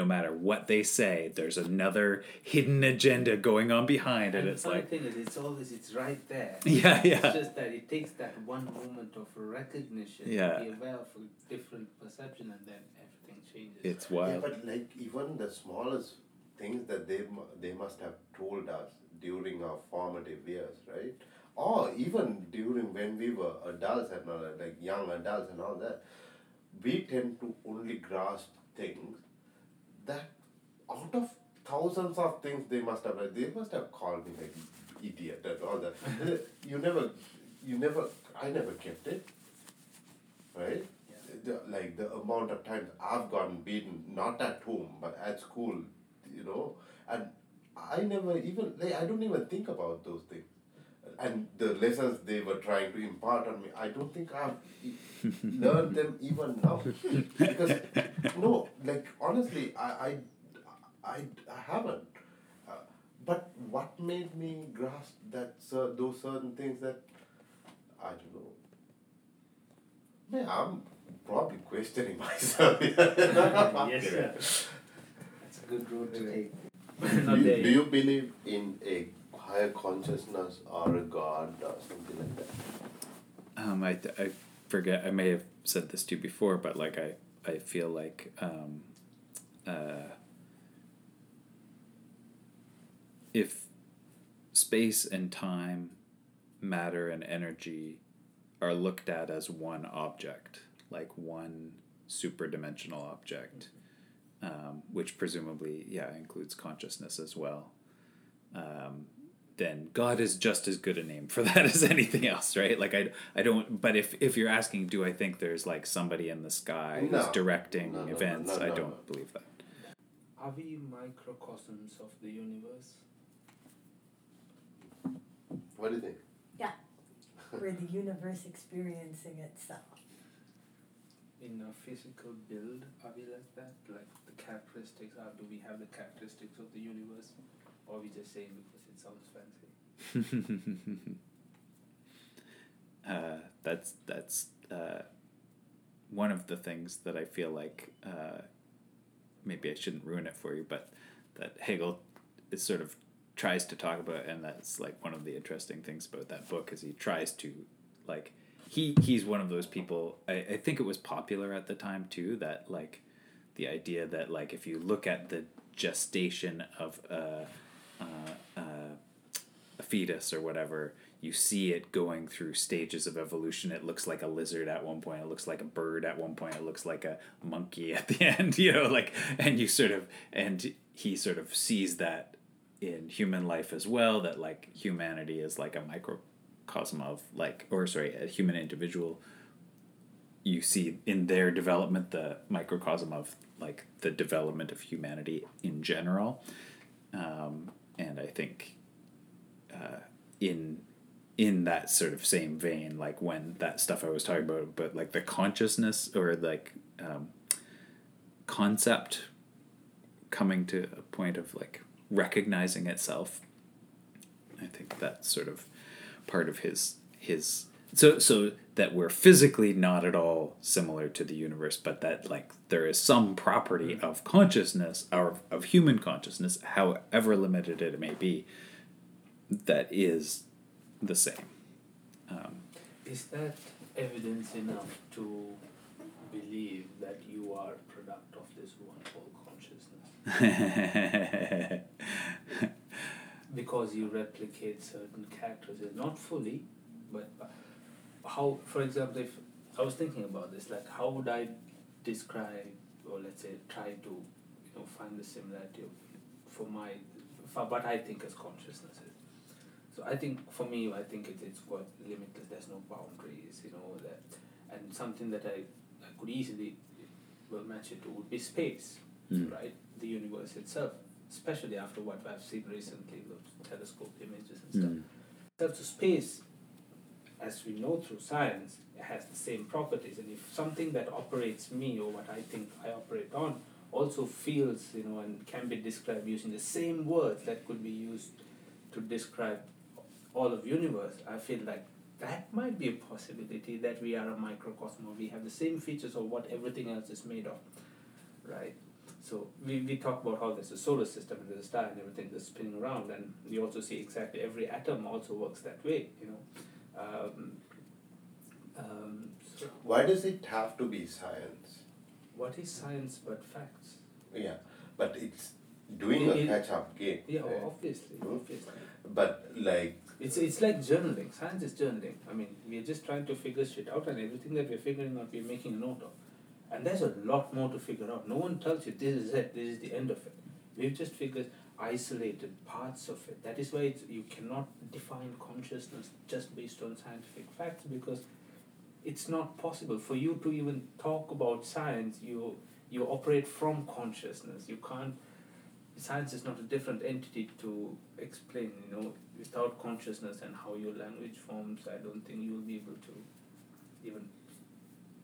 no matter what they say there's another hidden agenda going on behind it And the it's funny like thing is, it's always it's right there. Yeah, yeah. It's just that it takes that one moment of recognition Yeah. to be aware of a different perception, and then everything changes. it's wild. Yeah, but like even the smallest things that they they must have told us during our formative years, right? Or even during when we were adults and all that, like young adults and all that, we tend to only grasp things that out of thousands of things they must have they must have called me like idiot and all that. you never you never I never kept it. Right? The, like the amount of times I've gotten beaten, not at home, but at school, you know, and I never even like I don't even think about those things. And the lessons they were trying to impart on me, I don't think I've learned them even now. because no, like honestly, I I, I, I haven't. Uh, but what made me grasp that cer- those certain things that I don't know. Man, I'm probably questioning myself. yes, sir. That's a good road to take. Do, you, do you believe in a higher consciousness or a god or something like that? Um, I, I forget. I may have said this to you before, but like I, I feel like um, uh, if space and time, matter and energy are looked at as one object, like one superdimensional object, um, which presumably, yeah, includes consciousness as well. Um, then God is just as good a name for that as anything else, right? Like I, I don't. But if if you're asking, do I think there's like somebody in the sky who's directing No, no, no, events? no, I don't no. believe that. Are we microcosms of the universe? What do you think? Yeah, we're the universe experiencing itself. In a physical build, are we like that? Like the characteristics are, do we have the characteristics of the universe? Or are we just saying because it sounds fancy? uh, that's that's uh, one of the things that I feel like uh, maybe I shouldn't ruin it for you, but that Hegel is sort of tries to talk about, and that's like one of the interesting things about that book is he tries to like he he's one of those people. I, I think it was popular at the time too that like the idea that like if you look at the gestation of uh, fetus or whatever, you see it going through stages of evolution. It looks like a lizard at one point. It looks like a bird at one point. It looks like a monkey at the end. You know, like and you sort of and he sort of sees that in human life as well. That like humanity is like a microcosm of like or sorry, a human individual you see in their development the microcosm of like the development of humanity in general um, and i think uh, in in that sort of same vein like when that stuff i was talking about but like the consciousness or like um, concept coming to a point of like recognizing itself i think that's sort of part of his his so so that we're physically not at all similar to the universe but that like there is some property of consciousness or of human consciousness however limited it may be that is the same um, Is that evidence enough to believe that you are a product of this one whole consciousness? Because you replicate certain characters, not fully, but how, for example, if I was thinking about this, like how would I describe, or let's say, try to, you know, find the similarity of, for my, for what I think as consciousness is. So I think for me, I think it, it's quite limitless. There's no boundaries, you know that, and something that I, I could easily, well match it to would be space, Mm. right? The universe itself, especially after what I've seen recently, the telescope images and stuff. Mm. So space, as we know through science, has the same properties, and if something that operates me or what I think I operate on also feels, you know, and can be described using the same words that could be used to describe all of universe, I feel like that might be a possibility that we are a microcosm or we have the same features of what everything else is made of, right? So we, we talk about how there's a solar system and there's a star and everything that's spinning around, and we also see exactly every atom also works that way, you know. Um, um, so Why does it have to be science? what is science but facts? Yeah, but it's doing a It- it- catch up game. Yeah, right? obviously, obviously. But like, It's it's like journaling. Science is journaling. I mean, we're just trying to figure shit out, and everything that we're figuring out, we're making a note of. And there's a lot more to figure out. No one tells you this is it. This is the end of it. We've just figured isolated parts of it. That is why it's, you cannot define consciousness just based on scientific facts because it's not possible for you to even talk about science. You you operate from consciousness. You can't science is not a different entity to explain. You know, without consciousness and how your language forms, I don't think you'll be able to even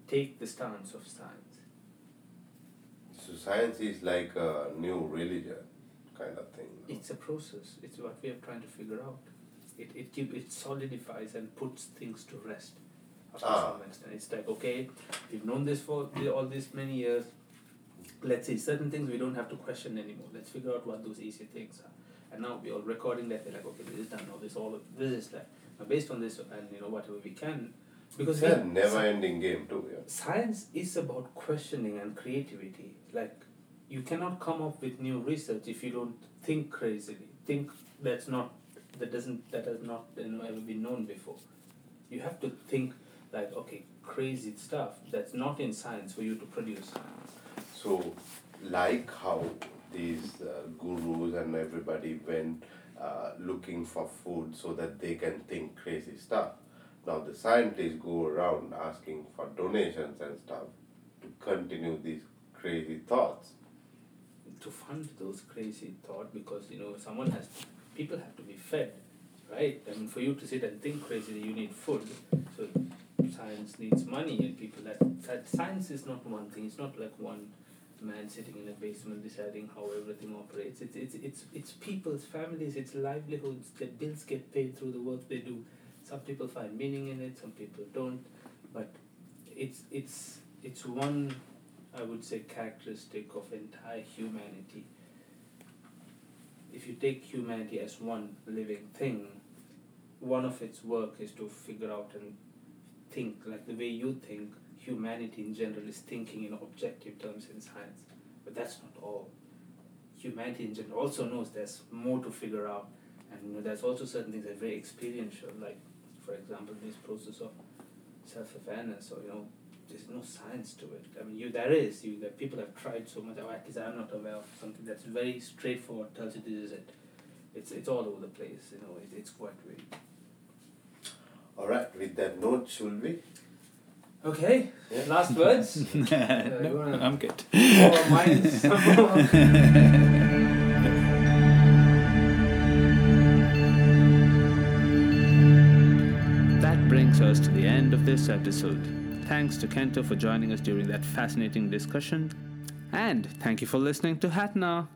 take the stance of science. So science is like a new religion kind of thing. no? It's a process. It's what we are trying to figure out. It it keep, it solidifies and puts things to rest. Ah. some extent, it's like okay, we've known this for all these many years. Let's see certain things we don't have to question anymore. Let's figure out what those easy things are. And now we're all recording that. We're like, okay, this is done. Now this all of this is that. Now based on this and you know whatever we can, because It's a we- never ending game too, yeah. science is about questioning and creativity like you cannot come up with new research if you don't think crazily think that's not that doesn't that has not you know ever been known before you have to think like okay crazy stuff that's not in science for you to produce So, like how these uh, gurus and everybody went uh, looking for food so that they can think crazy stuff. Now the scientists go around asking for donations and stuff to continue these crazy thoughts. to fund those crazy thought because you know someone has people have to be fed right i mean for you to sit and think crazy you need food so science needs money and people that, that science is not one thing it's not like one man sitting in a basement deciding how everything operates it's it's it's, it's people's families it's livelihoods their bills get paid through the work they do some people find meaning in it some people don't but it's it's it's one I would say characteristic of entire humanity. If you take humanity as one living thing, one of its work is to figure out and think like the way you think. Humanity in general is thinking in objective terms in science, but that's not all. Humanity in general also knows there's more to figure out, and you know, there's also certain things that are very experiential, like for example this process of self-awareness, or you know there's no science to it. I mean, you there is you that people have tried so much. Or at least I'm not aware of something that's very straightforward. Tells you this is it. It's it's all over the place. You know, it, it's quite weird. Alright, with that note, should we? Okay, Yeah. last words. Uh, no, wanna- I'm good. That brings us to the end of this episode. Thanks to Kento for joining us during that fascinating discussion. And thank you for listening to Hatton Hour.